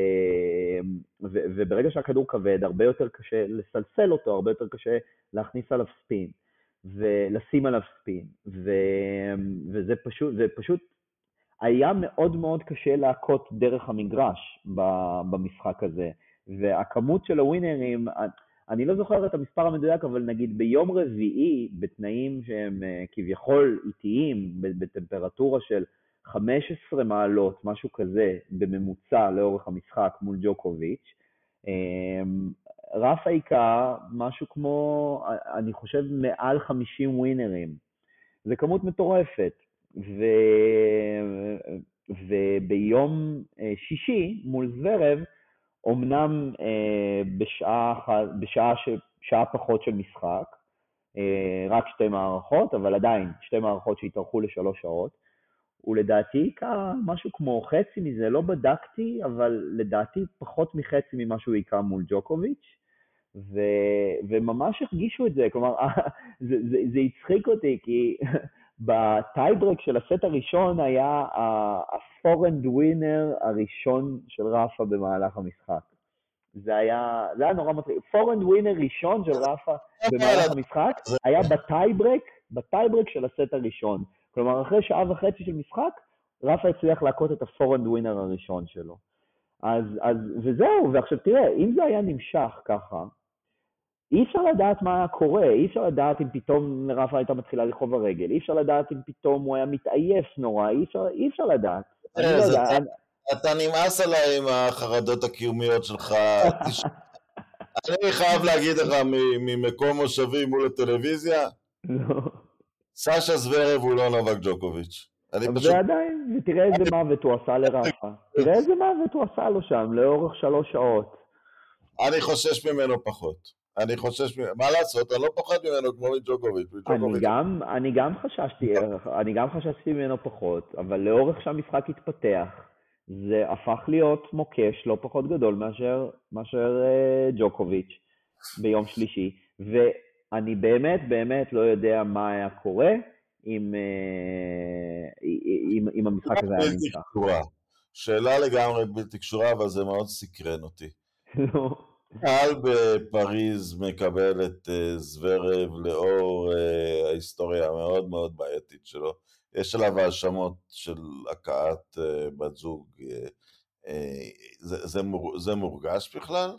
ו... וברגע שהכדור כבד, הרבה יותר קשה לסלסל אותו, הרבה יותר קשה להכניס עליו spin ולשים עליו ספין, ו... וזה פשוט, זה פשוט היה מאוד מאוד קשה להכות דרך המגרש במשחק הזה. והכמות של הווינרים, אני לא זוכר את המספר המדויק, אבל נגיד ביום רביעי, בתנאים שהם אה, כביכול איטיים, בטמפרטורה של 15 מעלות, משהו כזה, בממוצע לאורך המשחק מול ג'וקוביץ', אמ, רף העיקר, משהו כמו, אני חושב, מעל 50 ווינרים. זה כמות מטורפת. ו... וביום אה, שישי מול זוורב, אמנם אה, בשעה, בשעה ש... שעה פחות של משחק, אה, רק שתי מערכות, אבל עדיין שתי מערכות שהתארכו לשלוש שעות, ולדעתי משהו כמו חצי מזה, לא בדקתי, אבל לדעתי פחות מחצי ממה שהוא היכה מול ג'וקוביץ', ו, וממש הרגישו את זה, כלומר, זה, זה, זה הצחיק אותי, כי ב tiebreak של הסט הראשון היה ה forehand winner הראשון של רפה במהלך המשחק. זה היה, זה היה נורא מצחיק. forehand winner ראשון של רפה במהלך המשחק היה ב tiebreak, ב tiebreak של הסט הראשון. כלומר, אחרי שעה וחצי של משחק, רפה הצליח להכות את ה forehand winner הראשון שלו. אז, אז, וזהו, ועכשיו תראה, אם זה היה נמשך ככה, אי אפשר לדעת מה קורה, אי אפשר לדעת אם פתאום רפה הייתה מתחילה לכאוב הרגל, אי אפשר לדעת אם פתאום הוא היה מתעייף נורא, אי אפשר, אי אפשר לדעת. אני לא יודע. אתה, אתה נמאס עליי עם החרדות הקיומיות שלך. אני חייב להגיד לך ממקום מושבי מול הטלוויזיה, לא. סשה זוורב הוא לא נובק ג'וקוביץ'. ועדיין, ותראה איזה מוות הוא עשה לרפה. תראה איזה מוות הוא עשה לו שם לאורך שלוש שעות. אני חושש ממנו פחות. אני חושש, מה לעשות, אני לא פוחד ממנו כמו מג'וקוביץ'. אני גם, אני גם חששתי, אני גם חששתי ממנו פחות, אבל לאורך שהמשחק התפתח, זה הפך להיות מוקש לא פחות גדול מאשר, מאשר uh, ג'וקוביץ' ביום שלישי, ואני באמת באמת לא יודע מה היה קורה אם, uh, אם, אם המשחק הזה היה נמשך. שאלה לגמרי בלתי קשורה, אבל זה מאוד סקרן אותי. לא. קהל בפריז מקבל את אה, זוורב לאור אה, ההיסטוריה המאוד מאוד בעייתית שלו. יש עליו האשמות של הכאת אה, בת זוג. זה, זה, מור, זה מורגש בכלל?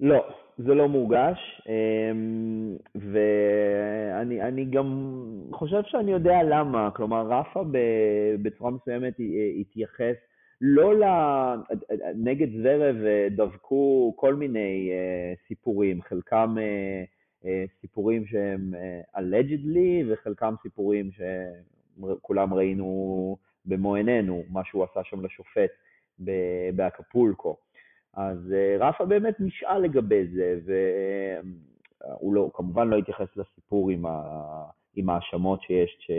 לא, זה לא מורגש, אמ, ואני גם חושב שאני יודע למה. כלומר, רפה בצורה מסוימת התייחס לא ל... נגד זרב אה, דבקו כל מיני uh, סיפורים, חלקם uh, סיפורים שהם allegedly וחלקם סיפורים שכולם ראינו במו עינינו, מה שהוא עשה שם לשופט באקפולקו. אז רפה באמת נשאל לגבי זה, והוא לא, כמובן לא התייחס לסיפור עם ההאשמות שיש, ש...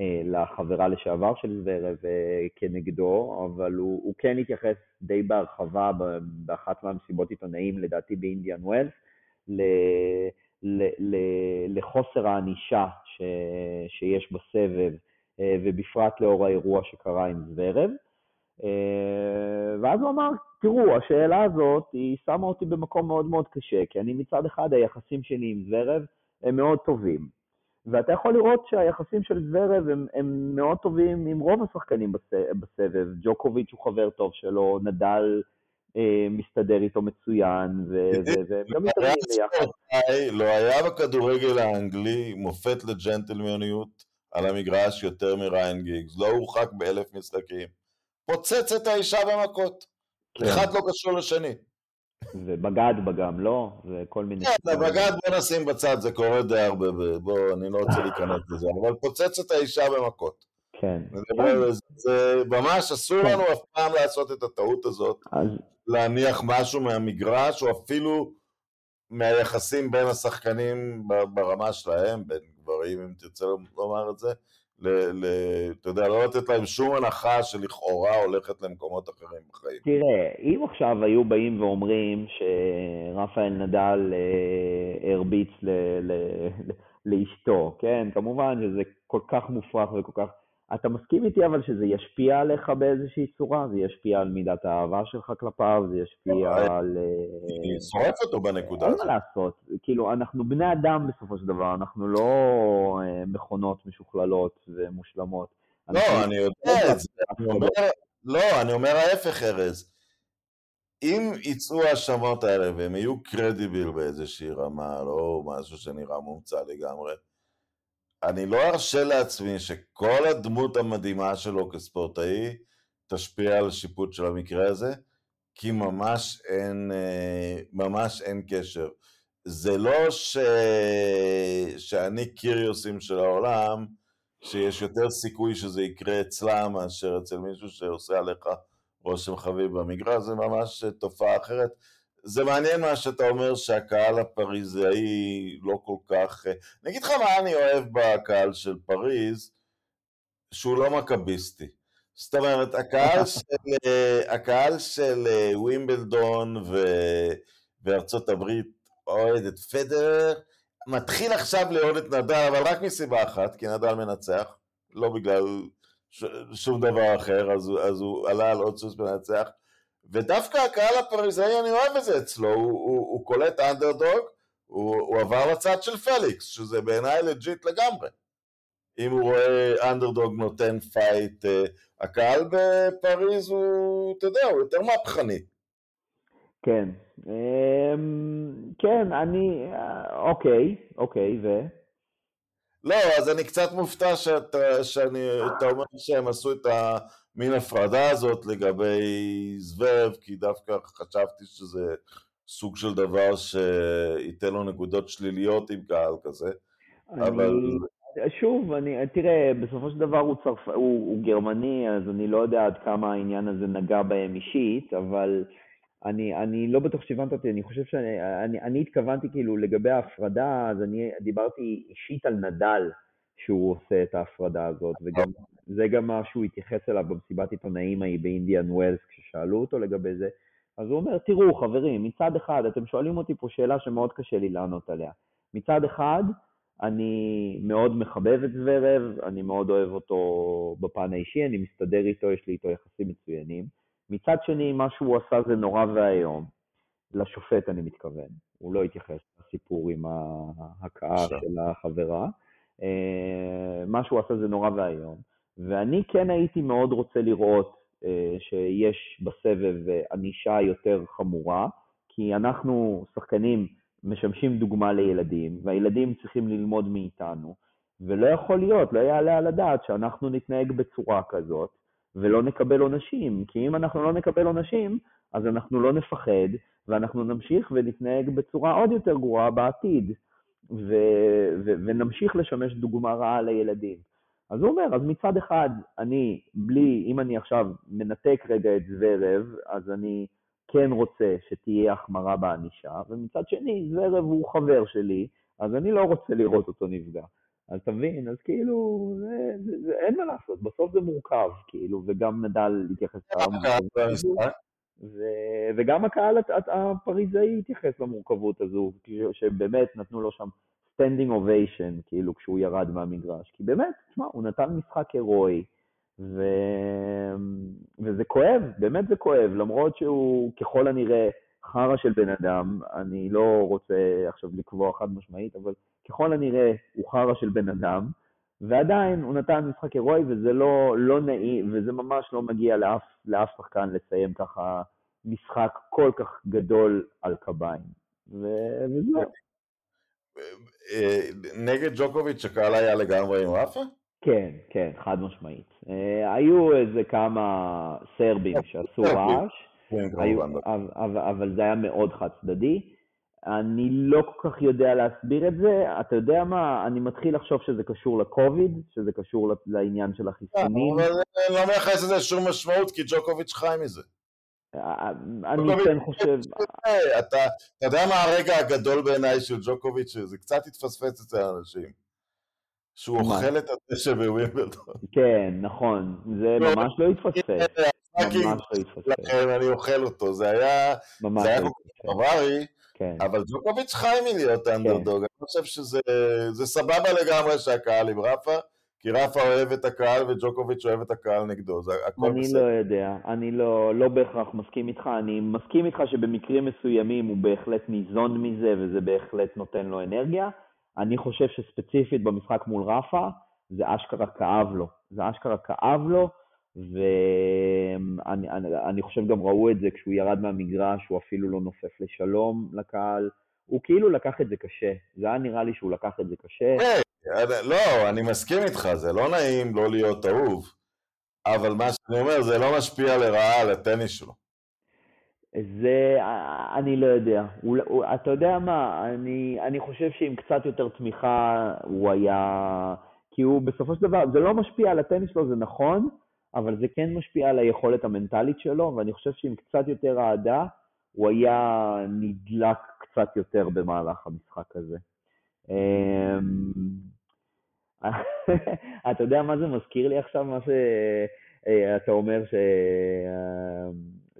אה, לחברה לשעבר של זוורב אה, כנגדו, אבל הוא, הוא כן התייחס די בהרחבה באחת מהמסיבות עיתונאים, לדעתי באינדיאן ווילס, לחוסר הענישה שיש בסבב, אה, ובפרט לאור האירוע שקרה עם זוורב. ואז הוא אמר, תראו, השאלה הזאת, היא שמה אותי במקום מאוד מאוד קשה, כי אני מצד אחד, היחסים שלי עם זוורב הם מאוד טובים. ואתה יכול לראות שהיחסים של זוורב הם, הם מאוד טובים עם רוב השחקנים בסבב. ג'וקוביץ' הוא חבר טוב שלו, נדל אה, מסתדר איתו מצוין, והם גם מתארגנים ביחד. לא היה בכדורגל האנגלי מופת לג'נטלמניות על המגרש יותר מריין גיגס, לא הורחק באלף משחקים. פוצץ את האישה במכות. כן. אחד לא קשור לשני. ובגד בה גם, לא? וכל מיני... כן, בגד בוא נשים בצד, זה קורה די הרבה, בוא, אני לא רוצה להיכנס לזה, אבל פוצץ את האישה במכות. כן. זה, ממש אסור כן. לנו אף פעם לעשות את הטעות הזאת, להניח משהו מהמגרש, או אפילו מהיחסים בין השחקנים ברמה שלהם, בין גברים, אם תרצה לומר את זה, ל, ל, אתה יודע, לא לתת להם שום הנחה שלכאורה הולכת למקומות אחרים בחיים. תראה, אם עכשיו היו באים ואומרים שרפאל נדל אה, הרביץ ל, ל, ל, לאשתו, כן? כמובן שזה כל כך מופרך וכל כך... אתה מסכים איתי אבל שזה ישפיע עליך באיזושהי צורה? זה ישפיע על מידת האהבה שלך כלפיו, זה ישפיע לא, על... אה, שורפת אותו בנקודה אין הזאת. מה לעשות, כאילו, אנחנו בני אדם בסופו של דבר, אנחנו לא אה, מכונות משוכללות ומושלמות. לא, אני יודע את זה, לא, אני אומר ההפך, ארז. אם יצאו ההאשמות האלה והם יהיו קרדיביל באיזושהי רמה, לא משהו שנראה מומצא לגמרי, אני לא ארשה לעצמי שכל הדמות המדהימה שלו כספורטאי תשפיע על שיפוט של המקרה הזה, כי ממש אין, אה, ממש אין קשר. זה לא ש... שאני קיריוסים של העולם, שיש יותר סיכוי שזה יקרה אצלם מאשר אצל מישהו שעושה עליך רושם חביב במגרש, זה ממש תופעה אחרת. זה מעניין מה שאתה אומר שהקהל הפריזאי לא כל כך... אני אגיד לך מה אני אוהב בקהל של פריז, שהוא לא מכביסטי. זאת אומרת, הקהל של, הקהל של ווימבלדון ו... וארצות הברית אוהד את פדר, מתחיל עכשיו לאהוד את נדל, אבל רק מסיבה אחת, כי נדל מנצח, לא בגלל ש... שום דבר אחר, אז הוא, אז הוא עלה על עוד סוס מנצח. ודווקא הקהל הפריזאי, אני אוהב את זה אצלו, הוא, הוא, הוא קולט אנדרדוג, הוא, הוא עבר לצד של פליקס, שזה בעיניי legit לגמרי. אם הוא רואה אנדרדוג נותן fight, uh, הקהל בפריז הוא, אתה יודע, הוא יותר מהפכני. כן. אמ, כן, אני... אה, אוקיי, אוקיי, ו? לא, אז אני קצת מופתע שאתה, שאני, אתה אומר שהם עשו את המין הפרדה הזאת לגבי זוורב, כי דווקא חשבתי שזה סוג של דבר שייתן לו נקודות שליליות עם קהל כזה, אבל... שוב, אני, תראה, בסופו של דבר הוא, צרפ, הוא, הוא גרמני, אז אני לא יודע עד כמה העניין הזה נגע בהם אישית, אבל אני, אני לא בטוח שהבנת אותי, אני חושב שאני אני, אני התכוונתי כאילו לגבי ההפרדה, אז אני דיברתי אישית על נדל, שהוא עושה את ההפרדה הזאת, וגם זה גם מה שהוא התייחס אליו במסיבת עיתונאים ההיא באינדיאן ווילס, כששאלו אותו לגבי זה. אז הוא אומר, תראו חברים, מצד אחד, אתם שואלים אותי פה שאלה שמאוד קשה לי לענות עליה. מצד אחד, אני מאוד מחבב את זוורב, אני מאוד אוהב אותו בפן האישי, אני מסתדר איתו, יש לי איתו יחסים מצוינים. מצד שני, מה שהוא עשה זה נורא ואיום. לשופט אני מתכוון. הוא לא התייחס לסיפור עם ההכאה של החברה. מה שהוא עשה זה נורא ואיום. ואני כן הייתי מאוד רוצה לראות שיש בסבב ענישה יותר חמורה, כי אנחנו שחקנים משמשים דוגמה לילדים, והילדים צריכים ללמוד מאיתנו, ולא יכול להיות, לא יעלה על הדעת שאנחנו נתנהג בצורה כזאת, ולא נקבל עונשים, כי אם אנחנו לא נקבל עונשים, אז אנחנו לא נפחד, ואנחנו נמשיך ונתנהג בצורה עוד יותר גרועה בעתיד, ו- ו- ונמשיך לשמש דוגמה רעה לילדים. אז הוא אומר, אז מצד אחד, אני, בלי, אם אני עכשיו מנתק רגע את זוורב, אז אני כן רוצה שתהיה החמרה בענישה, ומצד שני, זוורב הוא חבר שלי, אז אני לא רוצה לראות אותו נפגע. אז תבין, אז כאילו, זה, זה, זה, אין מה לעשות, בסוף זה מורכב, כאילו, וגם נדל התייחס ו- וגם הקהל הפריזאי התייחס למורכבות הזו, שבאמת נתנו לו שם standing ovation, כאילו, כשהוא ירד מהמגרש. כי באמת, תשמע, הוא נתן משחק הירואי, ו... וזה כואב, באמת זה כואב, למרות שהוא ככל הנראה חרא של בן אדם, אני לא רוצה עכשיו לקבוע חד משמעית, אבל ככל הנראה הוא חרא של בן אדם, ועדיין הוא נתן משחק הירואי וזה לא, לא נעים, וזה ממש לא מגיע לאף, לאף שחקן לסיים ככה משחק כל כך גדול על קביים. ו- וזהו. נגד ג'וקוביץ' הקהל היה לגמרי עם רפה? כן, כן, חד משמעית. היו איזה כמה סרבים שעשו רעש, אבל, אבל זה היה מאוד חד צדדי. אני לא כל כך יודע להסביר את זה. אתה יודע מה, אני מתחיל לחשוב שזה קשור לקוביד, שזה קשור לעניין של החיסונים. אבל אני לא מייחס לזה שום משמעות, כי ג'וקוביץ' חי מזה. אני כן חושב... אתה יודע מה הרגע הגדול בעיניי של ג'וקוביץ', שזה קצת התפספס אצל האנשים. שהוא אוכל את הדשא בווימבלדון. כן, נכון, זה ממש לא התפספס. ממש לא התפספס. אני אוכל אותו, זה היה... ממש לא התפספס. כן. אבל ג'וקוביץ' חי מלהיות אנדרדוג, אני חושב שזה סבבה לגמרי שהקהל עם רפה, כי רפה אוהב את הקהל וג'וקוביץ' אוהב את הקהל נגדו, זה הכל אני בסדר. אני לא יודע, אני לא, לא בהכרח מסכים איתך, אני מסכים איתך שבמקרים מסוימים הוא בהחלט ניזון מזה וזה בהחלט נותן לו אנרגיה. אני חושב שספציפית במשחק מול רפה, זה אשכרה כאב לו, זה אשכרה כאב לו, ואני אני, אני חושב גם ראו את זה כשהוא ירד מהמגרש, הוא אפילו לא נופף לשלום לקהל. הוא כאילו לקח את זה קשה. זה היה נראה לי שהוא לקח את זה קשה. Hey, לא, אני מסכים איתך, זה לא נעים לא להיות אהוב, אבל מה שאני אומר, זה לא משפיע לרעה על הטניס שלו. זה, אני לא יודע. הוא, הוא, אתה יודע מה, אני, אני חושב שעם קצת יותר תמיכה הוא היה... כי הוא בסופו של דבר, זה לא משפיע על הטניס שלו, זה נכון, אבל זה כן משפיע על היכולת המנטלית שלו, ואני חושב שעם קצת יותר אהדה, הוא היה נדלק קצת יותר במהלך המשחק הזה. אמ, אתה יודע מה זה מזכיר לי עכשיו, מה שאתה אומר ש...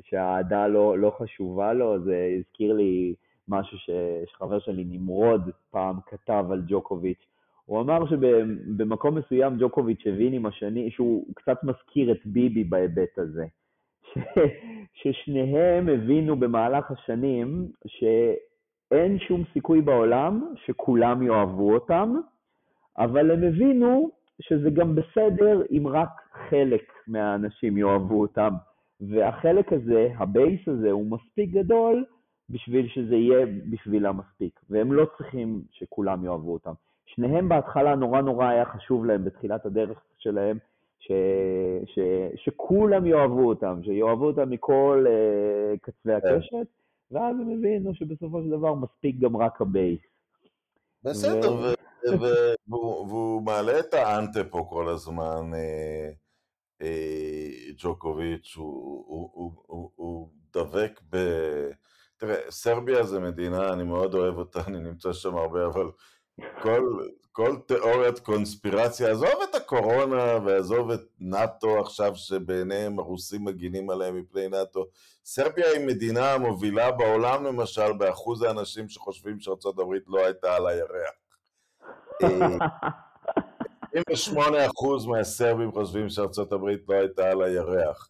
שהאהדה לא, לא חשובה לו, זה הזכיר לי משהו שחבר שלי נמרוד פעם כתב על ג'וקוביץ', הוא אמר שבמקום מסוים ג'וקוביץ' הבין עם השני, שהוא קצת מזכיר את ביבי בהיבט הזה. ש, ששניהם הבינו במהלך השנים שאין שום סיכוי בעולם שכולם יאהבו אותם, אבל הם הבינו שזה גם בסדר אם רק חלק מהאנשים יאהבו אותם. והחלק הזה, ה base הזה, הוא מספיק גדול בשביל שזה יהיה בשבילם מספיק, והם לא צריכים שכולם יאהבו אותם. שניהם בהתחלה נורא נורא היה חשוב להם בתחילת הדרך שלהם, ש, ש, שכולם יאהבו אותם, שיאהבו אותם מכל uh, קצווי כן. הקשת, ואז הם הבינו שבסופו של דבר מספיק גם רק ה base. בסדר, ו... והוא מעלה את האנטה פה כל הזמן, אה, אה, ג'וקוביץ', הוא דבק ב... תראה, סרביה זה מדינה, אני מאוד אוהב אותה, אני נמצא שם הרבה, אבל כל, כל תיאוריית קונספירציה, עזוב את הקורונה ועזוב את נאט"ו עכשיו שבעיניהם הרוסים מגינים עליהם מפני נאט"ו. סרביה היא מדינה המובילה בעולם למשל באחוז האנשים שחושבים שארצות הברית לא הייתה על הירח. 28% מהסרבים חושבים שארצות הברית לא הייתה על הירח.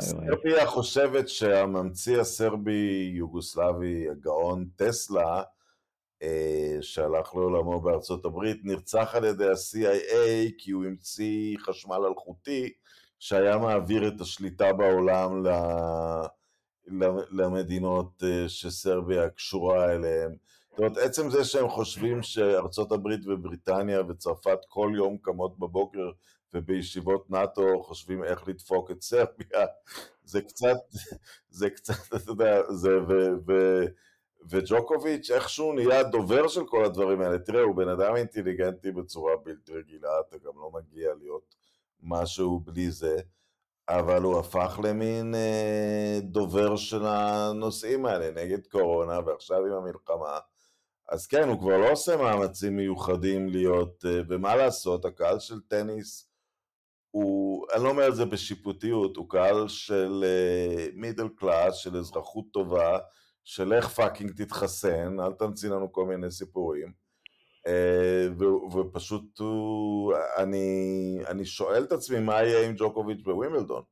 סרביה חושבת שהממציא הסרבי יוגוסלבי הגאון טסלה אה, שהלך לעולמו בארצות הברית, נרצח על ידי ה-CIA כי הוא המציא חשמל אלחוטי שהיה מעביר את השליטה בעולם למדינות אה, שסרביה קשורה אליהן. זאת אומרת, עצם זה שהם חושבים שארצות הברית ובריטניה וצרפת כל יום קמות בבוקר ובישיבות נאט"ו חושבים איך לדפוק את סרביה, זה קצת, זה קצת, אתה יודע, זה, ו... ו וג'וקוביץ' איכשהו נהיה דובר של כל הדברים האלה. תראה, הוא בן אדם אינטליגנטי בצורה בלתי רגילה, אתה גם לא מגיע להיות משהו בלי זה, אבל הוא הפך למין אה, דובר של הנושאים האלה נגד קורונה, ועכשיו עם המלחמה. אז כן, הוא כבר לא עושה מאמצים מיוחדים להיות, אה, ומה לעשות, הקהל של טניס הוא, אני לא אומר את זה בשיפוטיות, הוא קהל של middle אה, class, של אזרחות טובה, של איך פאקינג תתחסן, אל תמציא לנו כל מיני סיפורים. אה, ופשוט אני, אני שואל את עצמי מה יהיה עם ג'וקוביץ' בווימלדון.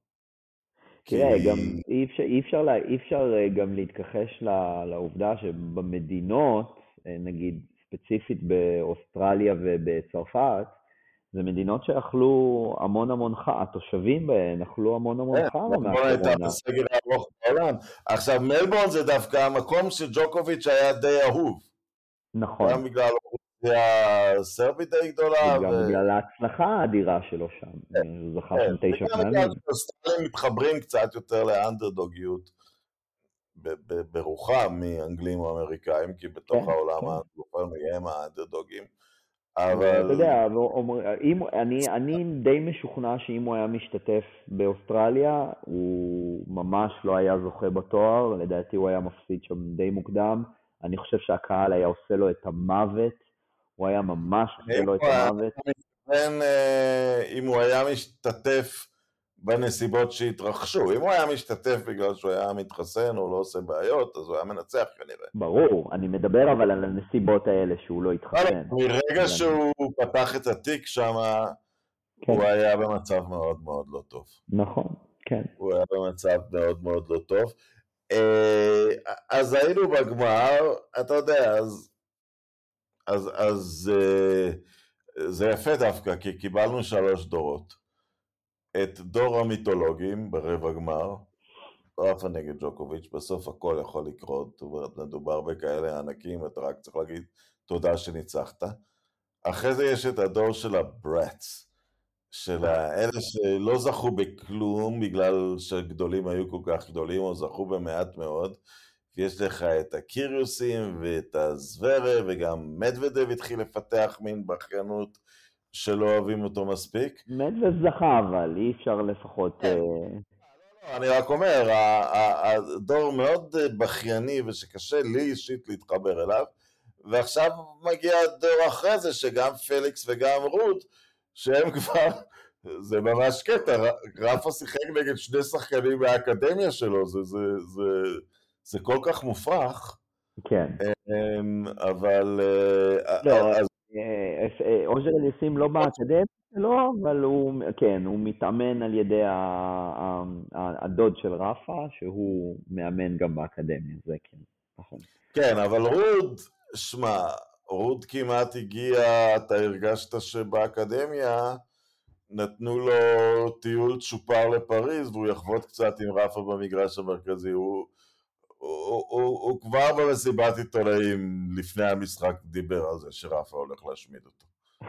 תראה, כי... גם אי אפשר, אי, אפשר, אי אפשר אה, גם להתכחש לעובדה שבמדינות, אה, נגיד ספציפית באוסטרליה ובצרפת, זה מדינות שאכלו המון המון חם, התושבים בהן אכלו המון המון כן, חם מהקורונה. מלבורן הייתה בסגל הארוך בעולם. עכשיו, מלבורן זה דווקא המקום שג'וקוביץ' היה די אהוב. נכון. גם בגלל האוכלוסייה הסרבית די גדולה. גם ו... בגלל ההצלחה האדירה שלו שם. כן, הוא זכה שם כן. תשע פעמים. וגם בגלל שאוסטרלים מתחברים קצת יותר לאנדרדוגיות. ברוחם מאנגלים או אמריקאים, כי בתוך העולם הם האנדרדוגים. אבל... אתה אבל יודע, אומר- אם- אני, אני די משוכנע שאם הוא היה משתתף באוסטרליה, הוא ממש לא היה זוכה בתואר, לדעתי הוא היה מפסיד שם די מוקדם. אני חושב שהקהל היה עושה לו את המוות, הוא היה ממש עושה לו את המוות. אה, אם הוא היה משתתף בנסיבות שהתרחשו. אם הוא היה משתתף בגלל שהוא היה מתחסן או לא עושה בעיות, אז הוא היה מנצח כנראה. ברור, אני מדבר אבל על הנסיבות האלה שהוא לא התחסן. מרגע שהוא פתח את התיק שם, כן, הוא היה במצב מאוד מאוד לא טוב. נכון, כן. הוא היה במצב מאוד מאוד לא טוב. אה, אז היינו בגמר, אתה יודע, אז, אז, אז אה, זה יפה דווקא, כי קיבלנו שלוש דורות. את דור המיתולוגים ברבע גמר, רפה נגד ג'וקוביץ', בסוף הכל יכול לקרות, זאת אומרת, מדובר בכאלה ענקים, אתה רק צריך להגיד תודה שניצחת. אחרי זה יש את הדור של הברטס, של האלה שלא זכו בכלום בגלל שהגדולים היו כל כך גדולים, או זכו במעט מאוד. ויש לך את הקיריוסים ואת הזוורה, וגם מדוודב התחיל לפתח מין בכיינות שלא אוהבים אותו מספיק. מדווד זכה, אבל אי אפשר לפחות... כן. אה, אני רק אומר, הדור מאוד בכייני ושקשה לי אישית להתחבר אליו, ועכשיו מגיע הדור אחרי זה שגם פליקס וגם רות, שהם כבר, זה ממש קטע, רפה שיחק נגד שני שחקנים מהאקדמיה שלו, זה, זה, זה, זה כל כך מופרך, כן. אמ, אבל... אה, לא, אז אה, אה, אוז'ר אליסים לא באקדמיה שלו, אבל הוא, כן, הוא מתאמן על ידי הדוד של רפה, שהוא מאמן גם באקדמיה, זה כן, נכון. כן, אבל רוד, שמע, רוד כמעט הגיע, אתה הרגשת שבאקדמיה נתנו לו טיול צ'ופר לפריז והוא יחבוט קצת עם רפה במגרש המרכזי. הוא, הוא, הוא, הוא כבר במסיבת עיתונאים לפני המשחק דיבר על זה שרפה הולך להשמיד אותו.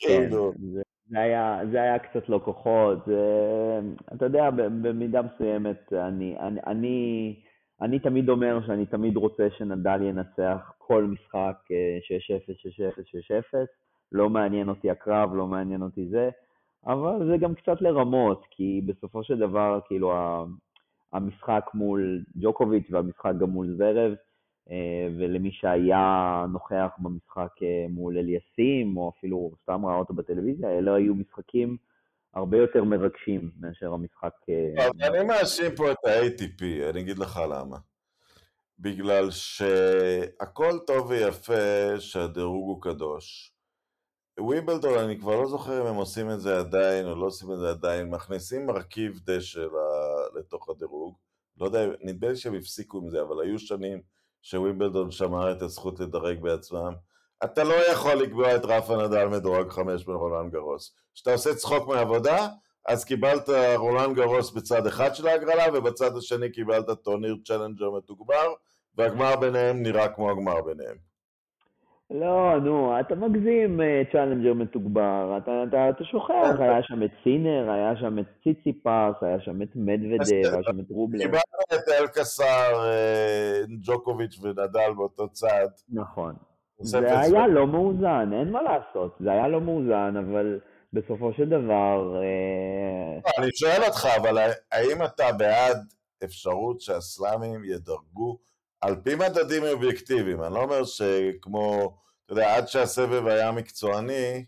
כן, כאילו, זה, זה, היה, זה היה קצת לא כוחות, זה, אתה יודע, במידה מסוימת, אני, אני, אני, אני תמיד אומר שאני תמיד רוצה שנדל ינצח כל משחק אה, 6-0, 6-0, 6-0, לא מעניין אותי הקרב, לא מעניין אותי זה, אבל זה גם קצת לרמות, כי בסופו של דבר, כאילו, המשחק מול ג'וקוביץ' והמשחק גם מול זרב, אה, ולמי שהיה נוכח במשחק אה, מול אליסים, או אפילו סתם ראה אותו בטלוויזיה, אלה היו משחקים הרבה יותר מרגשים מאשר המשחק... אה, אבל אני מאשים פה את ה-ATP, אני אגיד לך למה. בגלל שהכל טוב ויפה שהדירוג הוא קדוש. ווימבלדון, אני כבר לא זוכר אם הם עושים את זה עדיין או לא עושים את זה עדיין, מכניסים מרכיב דשא לתוך הדירוג. לא יודע, נדמה לי שהם הפסיקו עם זה, אבל היו שנים שווימבלדון שמר את הזכות לדרג בעצמם. אתה לא יכול לקבל את רפה נדל מדורג חמש ברולנד גרוס. כשאתה עושה צחוק מהעבודה, אז קיבלת רולנד גרוס בצד אחד של ההגרלה, ובצד השני קיבלת טורניר challenger מתוגבר, והגמר ביניהם נראה כמו הגמר ביניהם. לא, נו, אתה מגזים אה, challenger מתוגבר, אתה, אתה, אתה שוכח, היה שם את סינר, היה שם את ציציפס, היה שם את מדוודב, היה שם את רובלב. קיבלת את אלקסר, אה, ג'וקוביץ' ונדל באותו צד. נכון. זה היה זמן. לא מאוזן, אין מה לעשות, זה היה לא מאוזן, אבל בסופו של דבר, אה, לא, אני שואל אותך, אבל האם אתה בעד אפשרות שהסלאמים ידרגו על פי מדדים אובייקטיביים? אני לא אומר שכמו, אתה יודע, עד שהסבב היה מקצועני,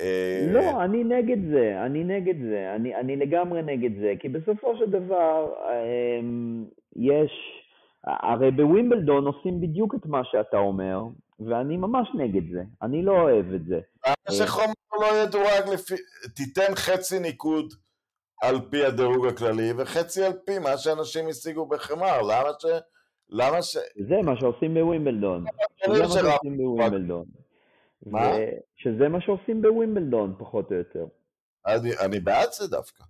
אה, לא, אני נגד זה, אני נגד זה, אני, אני לגמרי נגד זה, כי בסופו של דבר, אמ, יש, הרי בווימבלדון עושים בדיוק את מה שאתה אומר, ואני ממש נגד זה, אני לא אוהב את זה. למה שחומר לא ידורג לפי... תיתן חצי ניקוד על פי הדירוג הכללי, וחצי על פי מה שאנשים השיגו בחמר. למה ש... למה ש... זה מה שעושים בווימבלדון. זה מה שעושים בווימבלדון. מה? שזה מה שעושים בווימבלדון, פחות או יותר. אני, אני בעד זה דווקא.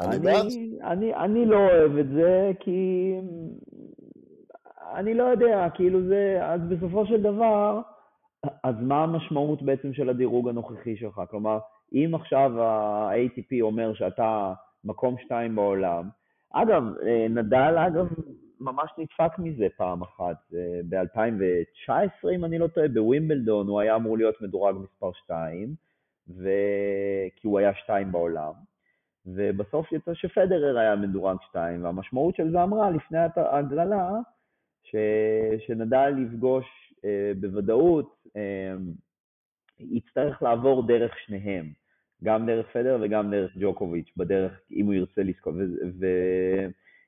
אני בעד זה. אני, אני, אני לא אוהב את זה, כי אני לא יודע, כאילו זה, אז בסופו של דבר, אז מה המשמעות בעצם של הדירוג הנוכחי שלך? כלומר, אם עכשיו ה-ATP אומר שאתה מקום שתיים בעולם, אגב, אה, נדל, אגב, ממש נדפק מזה פעם אחת. ב-2019, אם אני לא טועה, בווימבלדון הוא היה אמור להיות מדורג מספר 2, ו... כי הוא היה 2 בעולם. ובסוף יצא שפדרר היה מדורג 2, והמשמעות של זה אמרה לפני ההגרלה, ש... שנדל יפגוש אה, בוודאות, אה, יצטרך לעבור דרך שניהם. גם דרך פדר וגם דרך ג'וקוביץ', בדרך, אם הוא ירצה לזכות,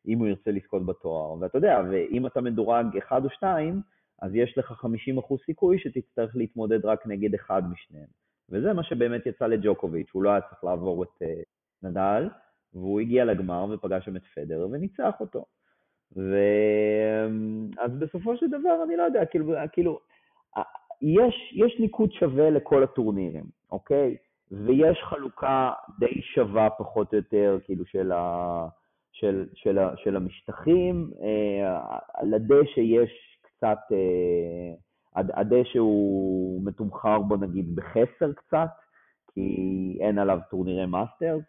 ואם הוא ירצה לזכות בתואר. ואתה יודע, ואם אתה מדורג אחד או שתיים, אז יש לך 50% סיכוי שתצטרך להתמודד רק נגד אחד משניהם. וזה מה שבאמת יצא לג'וקוביץ', הוא לא היה צריך לעבור את uh, נדל, והוא הגיע לגמר ופגש שם את פדר וניצח אותו. ואז בסופו של דבר, אני לא יודע, כאילו, כאילו יש, יש ניקוד שווה לכל הטורנירים, אוקיי? ויש חלוקה די שווה פחות או יותר, כאילו, של, ה, של, של, של המשטחים. אה, על הדשא יש קצת, אה, הדשא הוא מתומחר בו נגיד בחסר קצת, כי אין עליו טורנירי מאסטרס.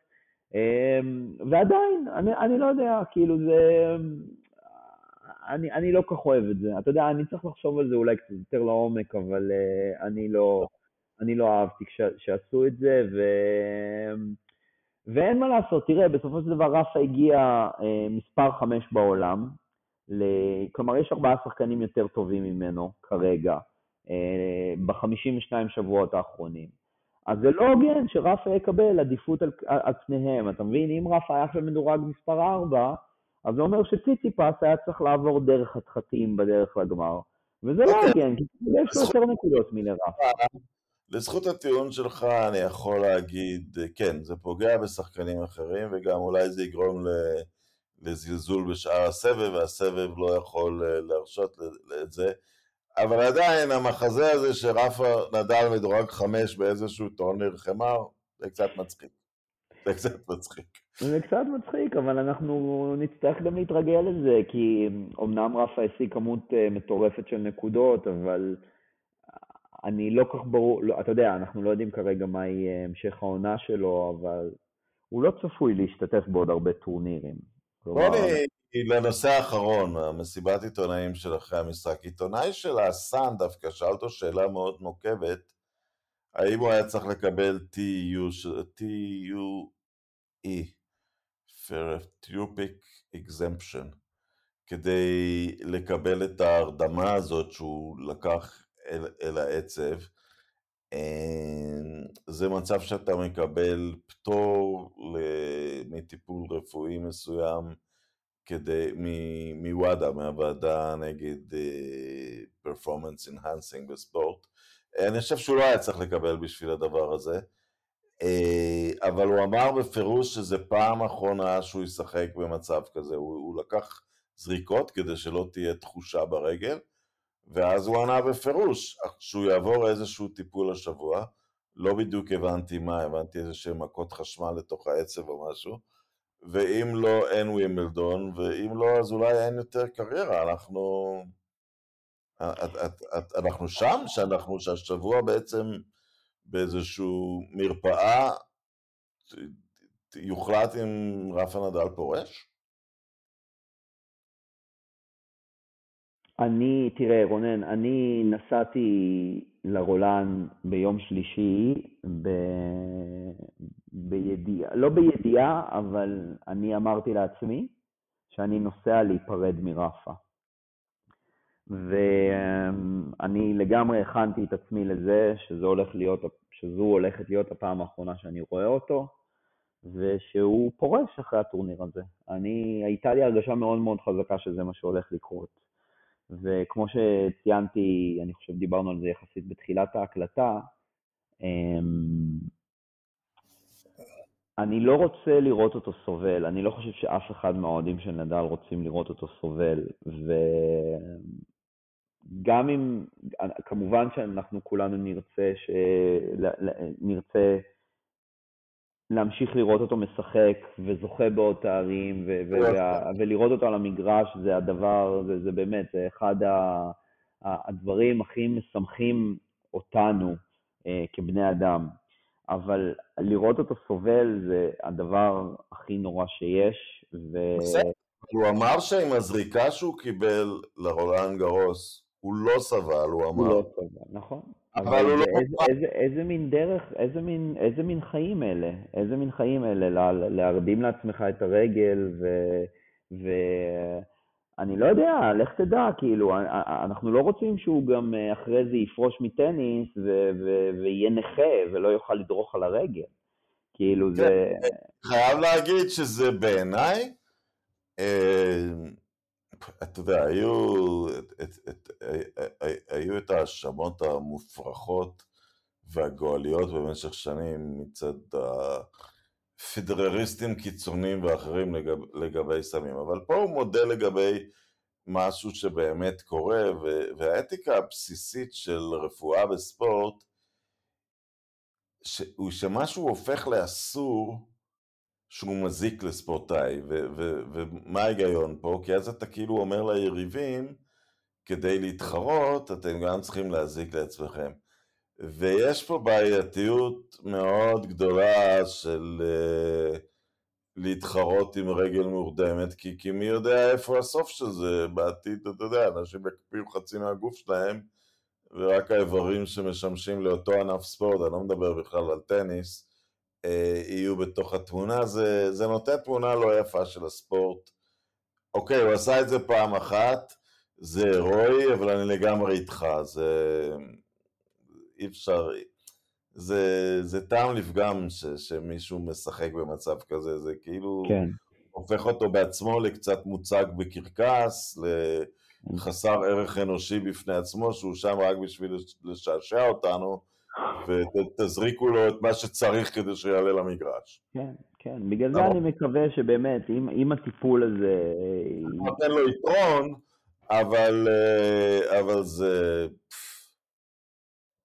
אה, ועדיין, אני, אני לא יודע, כאילו זה... אני, אני לא כך אוהב את זה. אתה יודע, אני צריך לחשוב על זה אולי קצת יותר לעומק, אבל uh, אני לא... אני לא אהבתי כש, שעשו את זה, ו... ואין מה לעשות, תראה, בסופו של דבר רפה הגיע אה, מספר חמש בעולם, ל... כלומר יש ארבעה שחקנים יותר טובים ממנו כרגע, אה, ב-52 שבועות האחרונים. אז זה לא הוגן שרפה יקבל עדיפות על, על פניהם, אתה מבין? אם רפה היה עכשיו מדורג מספר 4, אז זה אומר שציציפס היה צריך לעבור דרך חתחתים בדרך לגמר, וזה לא אוקיי. הוגן, כי יש לו יותר נקודות מלרפה. לזכות הטיעון שלך אני יכול להגיד, כן, זה פוגע בשחקנים אחרים וגם אולי זה יגרום לזלזול בשאר הסבב והסבב לא יכול אה, להרשות את זה, אבל עדיין המחזה הזה שרפה נדל מדורג חמש באיזשהו טורניר חמר, זה קצת מצחיק. זה קצת מצחיק. זה קצת מצחיק, אבל אנחנו נצטרך גם להתרגל לזה, כי אמנם רפה השיג כמות אה, מטורפת של נקודות, אבל... אני לא כך ברור, לא, אתה יודע, אנחנו לא יודעים כרגע מה יהיה המשך העונה שלו, אבל הוא לא צפוי להשתתף בעוד הרבה טורנירים. בוא נהיה לנושא האחרון, המסיבת עיתונאים של אחרי המשחק. עיתונאי של הסאן דווקא שאל אותו שאלה מאוד נוקבת, האם הוא היה צריך לקבל TUE, Therapeutic Exemption, כדי לקבל את ההרדמה הזאת שהוא לקח אל, אל העצב. אמ, זה מצב שאתה מקבל פטור מטיפול רפואי מסוים כדי, מוואדה, מהוועדה נגד uh, performance enhancing בספורט. אני חושב שהוא לא היה צריך לקבל בשביל הדבר הזה, uh, אבל הוא אמר בפירוש שזה פעם אחרונה שהוא ישחק במצב כזה, הוא, הוא לקח זריקות כדי שלא תהיה תחושה ברגל, ואז הוא ענה בפירוש שהוא יעבור איזשהו טיפול השבוע, לא בדיוק הבנתי מה, הבנתי איזה שהם מכות חשמל לתוך העצב או משהו, ואם לא אין ווימלדון, ואם לא אז אולי אין יותר קריירה, אנחנו... את, את, את, אנחנו שם, שאנחנו, שהשבוע בעצם באיזושהי מרפאה יוחלט אם רפה נדל פורש? אני, תראה, רונן, אני נסעתי לרולן ביום שלישי ב... בידיעה, לא בידיעה, אבל אני אמרתי לעצמי שאני נוסע להיפרד מרפה. ואני לגמרי הכנתי את עצמי לזה שזו, הולך להיות, שזו הולכת להיות הפעם האחרונה שאני רואה אותו, ושהוא פורש אחרי הטורניר הזה. אני, הייתה לי הרגשה מאוד מאוד חזקה שזה מה שהולך לקרות. וכמו שציינתי, אני חושב דיברנו על זה יחסית בתחילת ההקלטה, אמ, אני לא רוצה לראות אותו סובל, אני לא חושב שאף אחד מהאוהדים של נדל רוצים לראות אותו סובל, וגם אם, כמובן שאנחנו כולנו נרצה, ש... נרצה להמשיך לראות אותו משחק וזוכה בעוד תארים, ו- ו- ולראות אותו על המגרש זה הדבר, זה, זה באמת, זה אחד ה- הדברים הכי משמחים אותנו uh, כבני אדם. אבל לראות אותו סובל זה הדבר הכי נורא שיש, ו... הוא אמר שעם הזריקה שהוא קיבל לרולן גרוס, הוא לא סבל, הוא אמר. הוא לא סבל, נכון. אבל הוא לא... איזה, מין דרך, איזה מין, חיים אלה? איזה מין חיים אלה? לה, להרדים לעצמך את הרגל ו... ו... אני לא יודע, לך תדע, כאילו, אנחנו לא רוצים שהוא גם אה, אחרי זה יפרוש מטניס ו- ו- ויהיה נכה ולא יוכל לדרוך על הרגל. כאילו כן, זה... חייב להגיד שזה בעיניי, אה, אתה יודע, היו את, את, את, היו את ההאשמות המופרכות והגואליות במשך שנים מצד פדרריסטים קיצוניים ואחרים לגב, לגבי סמים, אבל פה הוא מודה לגבי משהו שבאמת קורה, והאתיקה הבסיסית של רפואה וספורט, ש- הוא שמשהו הופך לאסור שהוא מזיק לספורטאי, ומה ההיגיון פה? כי אז אתה כאילו אומר ליריבים, כדי להתחרות אתם גם צריכים להזיק לעצמכם. ויש פה בעייתיות מאוד גדולה של uh, להתחרות עם רגל מורדמת, כי, כי מי יודע איפה הסוף של זה בעתיד, אתה יודע, אנשים יקפיאו חצי מהגוף שלהם, ורק האיברים שמשמשים לאותו ענף ספורט, אני לא מדבר בכלל על טניס, uh, יהיו בתוך התמונה, זה, זה נותן תמונה לא יפה של הספורט. אוקיי, הוא עשה את זה פעם אחת, זה הירואי, אבל אני לגמרי איתך, זה... אי אפשר, זה, זה טעם לפגם ש, שמישהו משחק במצב כזה, זה כאילו כן. הופך אותו בעצמו לקצת מוצג בקרקס, לחסר ערך אנושי בפני עצמו, שהוא שם רק בשביל לשעשע אותנו, ותזריקו לו את מה שצריך כדי שיעלה למגרש. כן, כן, בגלל זה אני מקווה שבאמת, אם, אם הטיפול הזה... נותן לו יתרון, אבל, אה, אבל זה...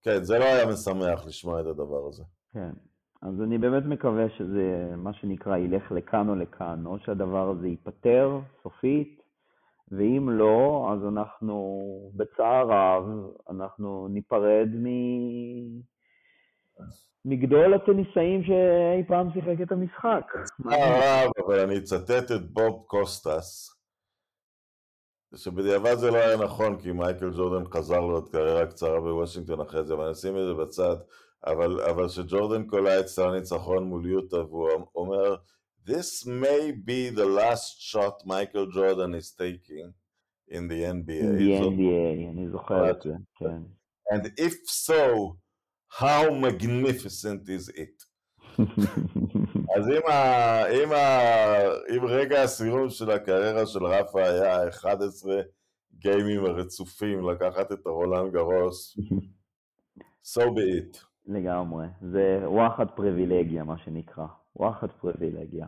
כן, זה לא היה משמח לשמוע את הדבר הזה. כן, אז אני באמת מקווה שזה, מה שנקרא, ילך לכאן או לכאן, או שהדבר הזה ייפתר סופית, ואם לא, אז אנחנו, בצער רב, אנחנו ניפרד מ... מגדול הטניסאים שאי פעם שיחק את המשחק. בצער רב, אבל אני אצטט את בוב קוסטס, שבדיעבד זה לא היה נכון, כי מייקל ג'ורדן חזר לו את קריירה קצרה בוושינגטון אחרי זה, אבל נשים את זה בצד, אבל, אבל שג'ורדן קולע את סל הניצחון מול יוטה, והוא אומר, This may be the last shot Michael Jordan is taking in the NBA. In the NBA, אני זוכר את זה, כן. And if so, how magnificent is it? אז אם, ה, אם, ה, אם רגע הסיום של הקריירה של רפה היה 11 גיימים הרצופים לקחת את הרולנד גרוס, so be it. לגמרי, זה וואחד פריבילגיה מה שנקרא, וואחד פריבילגיה.